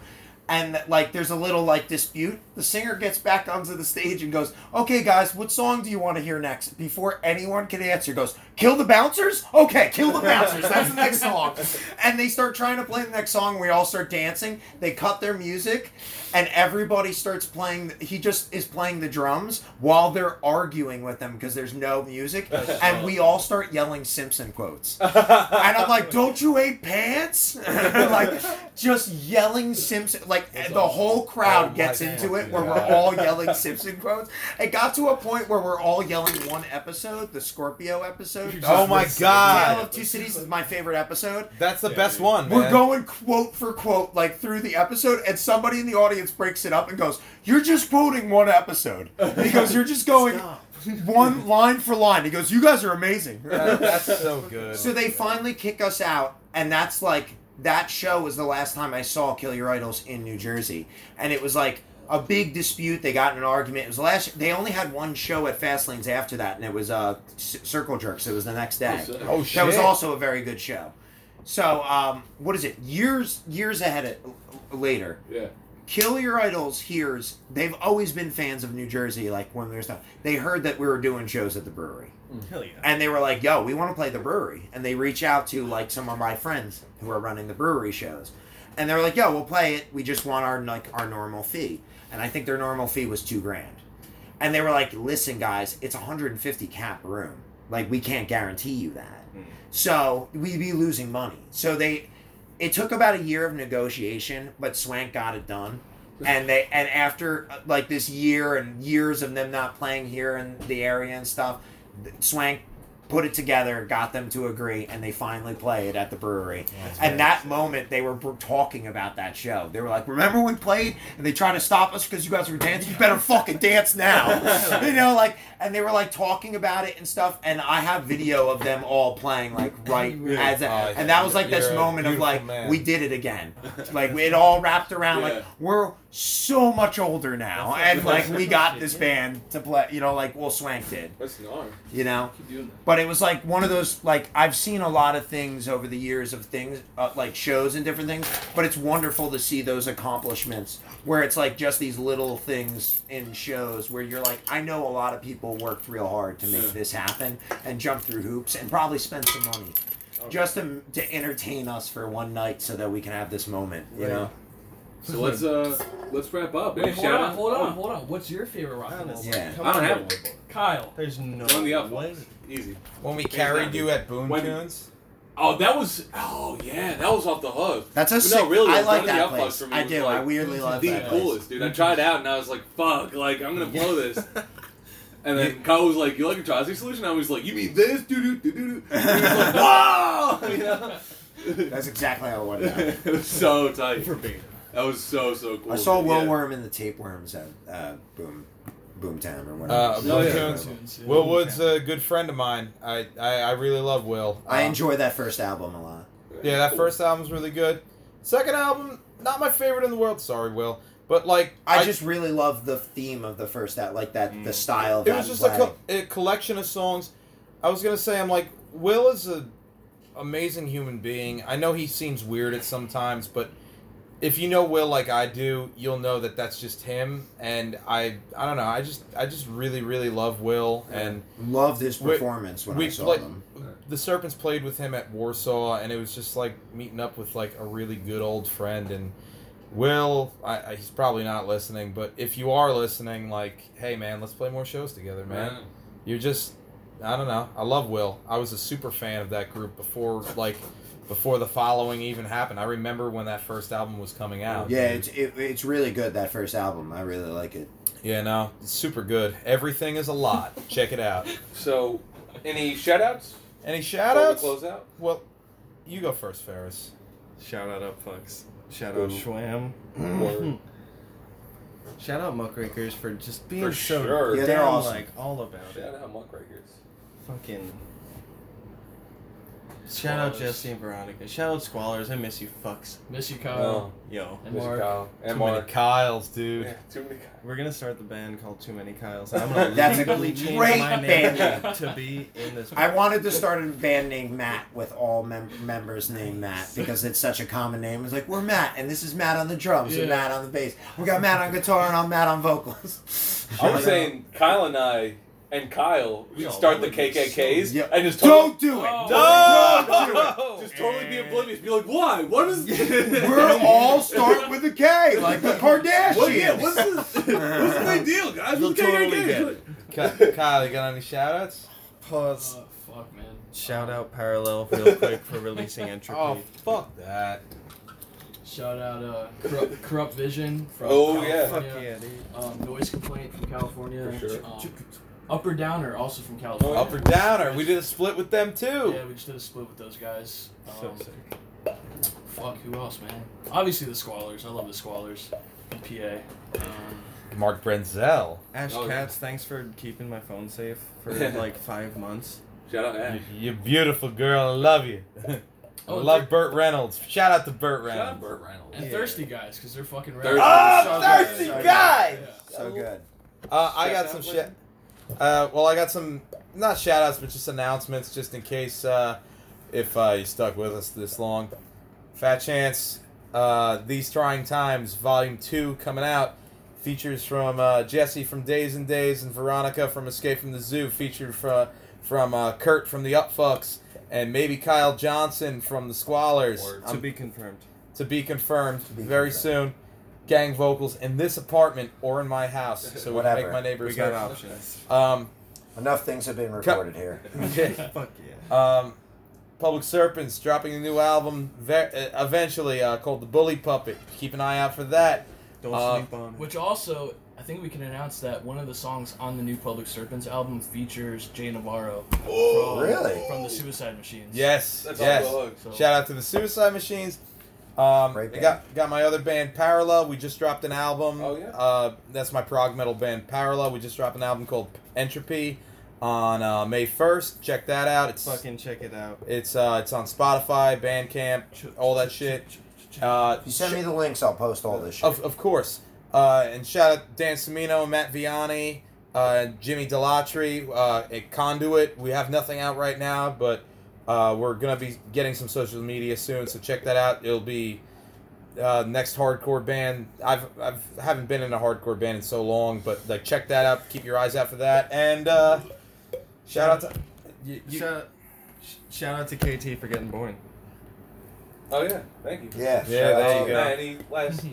and like there's a little like dispute the singer gets back onto the stage and goes okay guys what song do you want to hear next? Before anyone can answer goes kill the bouncers? Okay kill the bouncers that's the next song. And they start trying to play the next song we all start dancing. They cut their music and everybody starts playing he just is playing the drums while they're arguing with them because there's no music and we all start yelling simpson quotes. And i'm like don't you hate pants? Like just yelling simpson like the whole crowd Oh gets into it where we're all yelling simpson quotes it got to a point where we're all yelling one episode the scorpio episode Oh my Tale god! of Two Cities is my favorite episode. That's the best one, We're going quote for quote like through the episode, and somebody in the audience breaks it up and goes, "You're just quoting one episode." He goes, "You're just going one line for line." He goes, "You guys are amazing." That- that's so good. So they finally kick us out, and that's like that show was the last time I saw Kill Your Idols in New Jersey, and it was like a big dispute. They got in an argument. It was the last. They only had one show at Fastlanes after that, and it was uh, C- Circle Jerks. It was the next day. oh shit! That was also a very good show. So, um, what is it? Years years ahead of, later, Yeah. Kill Your Idols hears they've always been fans of New Jersey. Like when there's stuff, they heard that we were doing shows at the brewery, Hell yeah. and they were like, "Yo, we want to play the brewery." And they reach out to like some of my friends who are running the brewery shows, and they're like, "Yo, we'll play it. We just want our like our normal fee." And I think their normal fee was two grand, and they were like, "Listen, guys, it's 150 cap room. Like we can't guarantee you that." So we'd be losing money. So they, it took about a year of negotiation, but Swank got it done. And they and after uh, like this year and years of them not playing here in the area and stuff, Swank put it together, got them to agree, and they finally played at the brewery. and that moment, they were talking about that show. They were like, "Remember when we played and they tried to stop us because you guys were dancing? You better fucking dance now." you know, like, and they were like talking about it and stuff. And I have video of them all playing like right as, a, Oh, and that was like this moment of like, man. we did it again. Like it all wrapped around. Yeah. Like we're so much older now, and like we got this band to play. You know, like well, Swank did. That's gnarly. You know. That. But it was like one of those like I've seen a lot of things over the years of things uh, like shows and different things, but it's wonderful to see those accomplishments where it's like just these little things in shows where you're like I know a lot of people worked real hard to make Yeah. this happen and jump through hoops and probably spend some money just to, to entertain us for one night so that we can have this moment, you know. So let's uh let's wrap up. Wait, Any hold shout on, out? hold on, hold on. What's your favorite rock and roll? Honestly, Yeah. I don't have one. Kyle. There's no One of the up way. Easy. When we carried you at Boom When- Tunes. Oh, that was. Oh yeah, that was off the hook. That's a But sick. no, really, I one like of the that outflows place. for me I was do. like I weirdly love the that place. coolest, dude. I tried out and I was like, "Fuck!" Like I'm gonna blow this. And then Kyle was like, "You like Atrocity Solution?" I was like, "You mean this?" Doo doo doo doo doo. He was like, "Whoa!" You know? That's exactly how I wanted it. it was so tight. Verbatim. That was so so cool. I saw. Will Yeah. Wood and the Tapeworms at uh, Boom Boomtown or Uh, whatever. Boom Oh, yeah. Will Wood's a good friend of mine. I, I, I really love Will. I Um, enjoy that first album a lot. Yeah, that first album's really good. Second album, not my favorite in the world. Sorry, Will, but like I, just really love the theme of the first album, like that the style of it that was just play. a, co- a collection of songs. I was gonna say I'm like Will is a amazing human being. I know he seems weird at sometimes, but if you know Will like I do, you'll know that that's just him. And I I don't know. I just I just really really love Will and. Loved his We- performance when we I saw played- them. the Serpents played with him at Warsaw, and it was just like meeting up with like a really good old friend. And Will, I, I, he's probably not listening, but if you are listening, like, hey man, let's play more shows together, man. Man. You're just, I don't know. I love Will. I was a super fan of that group before, like, before the following even happened. I remember when that first album was coming out. Yeah, it's it, it's really good that first album. I really like it. Yeah, no, it's super good. Everything is a lot. Check it out. So, any shout outs? Any Before shout outs? close out? Well, you go first, Ferris. Shout out up fucks. Shout out Ooh. Schwam. Word. Shout out Muckrakers for just being For so sure. Yeah, damn they're awesome. like all about it. Shout out Muckrakers. Fucking. Shout out Jesse and Veronica. Shout out Squallers. I miss you, fucks. Miss you, Kyle. No. Yo. And Miss you, Mark. Kyle. And Too many Kyles, dude. Yeah, too many Kyles. We're gonna start the band called Too Many Kyles. I'm gonna That's a legally change great my band name name. to be in this. I wanted to start a band named Matt with all mem- members named Matt because it's such a common name. It's like we're Matt, and this is Matt on the drums and Matt on the bass. We got Matt on guitar and I'm Matt on vocals. I'm saying Kyle and I and Kyle we Yo, start the that would be KKKs so- and just Don't do it. Oh. Don't do it. Just totally be oblivious. Be like, why? What is? We're all start with a K, like the Kardashians. What, yeah, what's the, what's the big deal, guys? You'll What's totally KKK? get it. Kyle, you got any shout outs? Pause. Oh, fuck, man. Shout out Parallel real quick for releasing Entropy. Oh, fuck that. Shout out uh, Corrupt, Corrupt Vision from Oh, yeah. Fuck California. yeah, dude. Um, Noise Complaint from California. For sure. Um, Up or Downer also from California. Up or downer. We did a split with them too. Yeah, we just did a split with those guys. So Um, sick. fuck, who else, man? Obviously the Squallers. I love the Squallers in PA. Um, Mark Brenzel. Ash Oh, yeah. Katz, thanks for keeping my phone safe for like five months. Shout out Ash. You, you beautiful girl. I love you. Oh, I love Burt Reynolds. Shout out to Burt Shout out Reynolds. Burt Reynolds. and Yeah. Thirsty Guys, because they're fucking Thirsty. rad. Ah, So thirsty good. guy. Yeah. So good. Uh, I got some with shit. Uh, well, I got some not shout outs, but just announcements, just in case uh, if uh, you stuck with us this long. Fat Chance, uh, These Trying Times, Volume 2 coming out. Features from uh, Jesse from Days and Days and Veronica from Escape from the Zoo. Featured from, from uh, Kurt from the Upfucks. And maybe Kyle Johnson from the Squallers. I'm- to be confirmed. to be confirmed be very confirmed. soon. Gang vocals in this apartment or in my house, so we can Whatever. make my neighbors We got heard. options. Um, Enough things have been recorded here. Fuck yeah. um, Public Serpents dropping a new album ve- uh, eventually uh, called The Bully Puppet. Keep an eye out for that. Don't Uh, sleep on it. Which also, I think we can announce that one of the songs on the new Public Serpents album features Jay Navarro. Oh, from, really? From the Suicide Machines. Yes, That's yes. all the hook. So, Shout out to the Suicide Machines. Um, Great I got got my other band Parallel. We just dropped an album. Oh, yeah? Uh, that's my prog metal band Parallel. We just dropped an album called Entropy on uh, May first. Check that out. It's Fucking check it out. it's uh, it's on Spotify, Bandcamp, all that shit. Uh, If you send me the links, I'll post all this shit. of, of course. Uh, and shout out Dan Semino, Matt Viani, uh, Jimmy Delatry, uh, at Conduit. We have nothing out right now, but uh, we're gonna be getting some social media soon, so check that out. It'll be uh, next hardcore band. I've I've haven't been in a hardcore band in so long, but like check that out. Keep your eyes out for that. And uh, shout out to you, you, shout, shout out to KT for getting born. Oh yeah, thank you. yeah. Yeah, shout there out you to go. Any last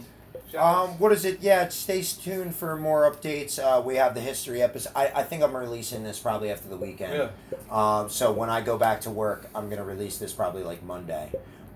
Um, what is it? Yeah, stay tuned for more updates. Uh, we have the history episode. I, I think I'm releasing this probably after the weekend. Yeah. Um, so when I go back to work, I'm gonna release this probably like Monday.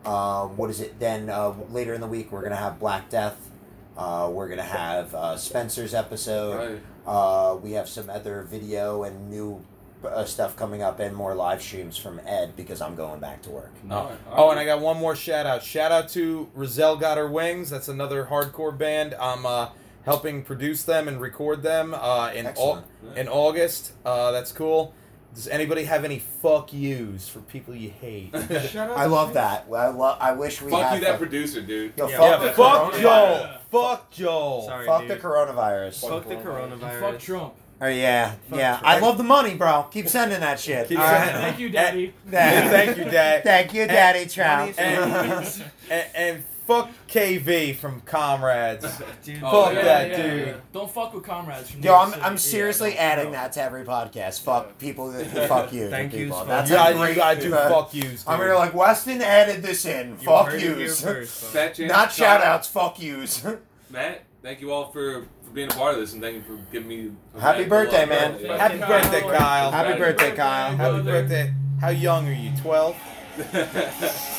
Um, what is it? Then uh, later in the week, we're gonna have Black Death. Uh, we're gonna have uh, Spencer's episode. Right. Uh, we have some other video and new uh, stuff coming up, and more live streams from Ed because I'm going back to work. Oh. Alright, oh, alright. and I got one more shout out. Shout out to Roselle Got Her Wings. That's another hardcore band. I'm uh, helping produce them and record them uh, in au- Excellent. in August. Uh, that's cool. Does anybody have any fuck yous for people you hate? Shut up. I love that. I love. I wish we Fuck had you, that fuck- producer, dude. Yo, Yeah, fuck yeah, the fuck coronavirus. Joel. Fuck Joel. Sorry, Fuck dude. the coronavirus. Fuck the And coronavirus. fuck Trump. Oh yeah, Fuck yeah. Trump. I love the money, bro. Keep sending that shit. Keep All sending right. Thank you, Daddy. Yeah. Thank you, Dad. Thank you, Daddy money's Trump. And, and, and fuck KV from Comrades. Dude, Oh, Fuck yeah, that yeah, dude. yeah. Don't fuck with comrades. From Yo, New I'm, York I'm seriously Yeah, adding don't- that to every podcast. Fuck people that that fuck you. Thank yous people. That's You a gotta, great. you gotta do uh, fuck yous. I'm dude. gonna like Weston added this in. You fuck heard it yous. first, folks. Fat chance. Not shout outs. Fuck yous. Matt, thank you all for, for being a part of this and thank you for giving me. a Happy birthday, a man. birthday. Happy birthday, Kyle. Happy Happy birthday, Kyle. Happy brother. birthday. How young are you? 12?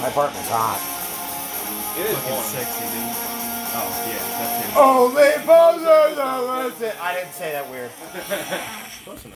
My apartment's hot. it is Fucking warm. sexy, dude. Oh, yeah, that's it. Only posers are listen. I didn't say that weird. Close enough.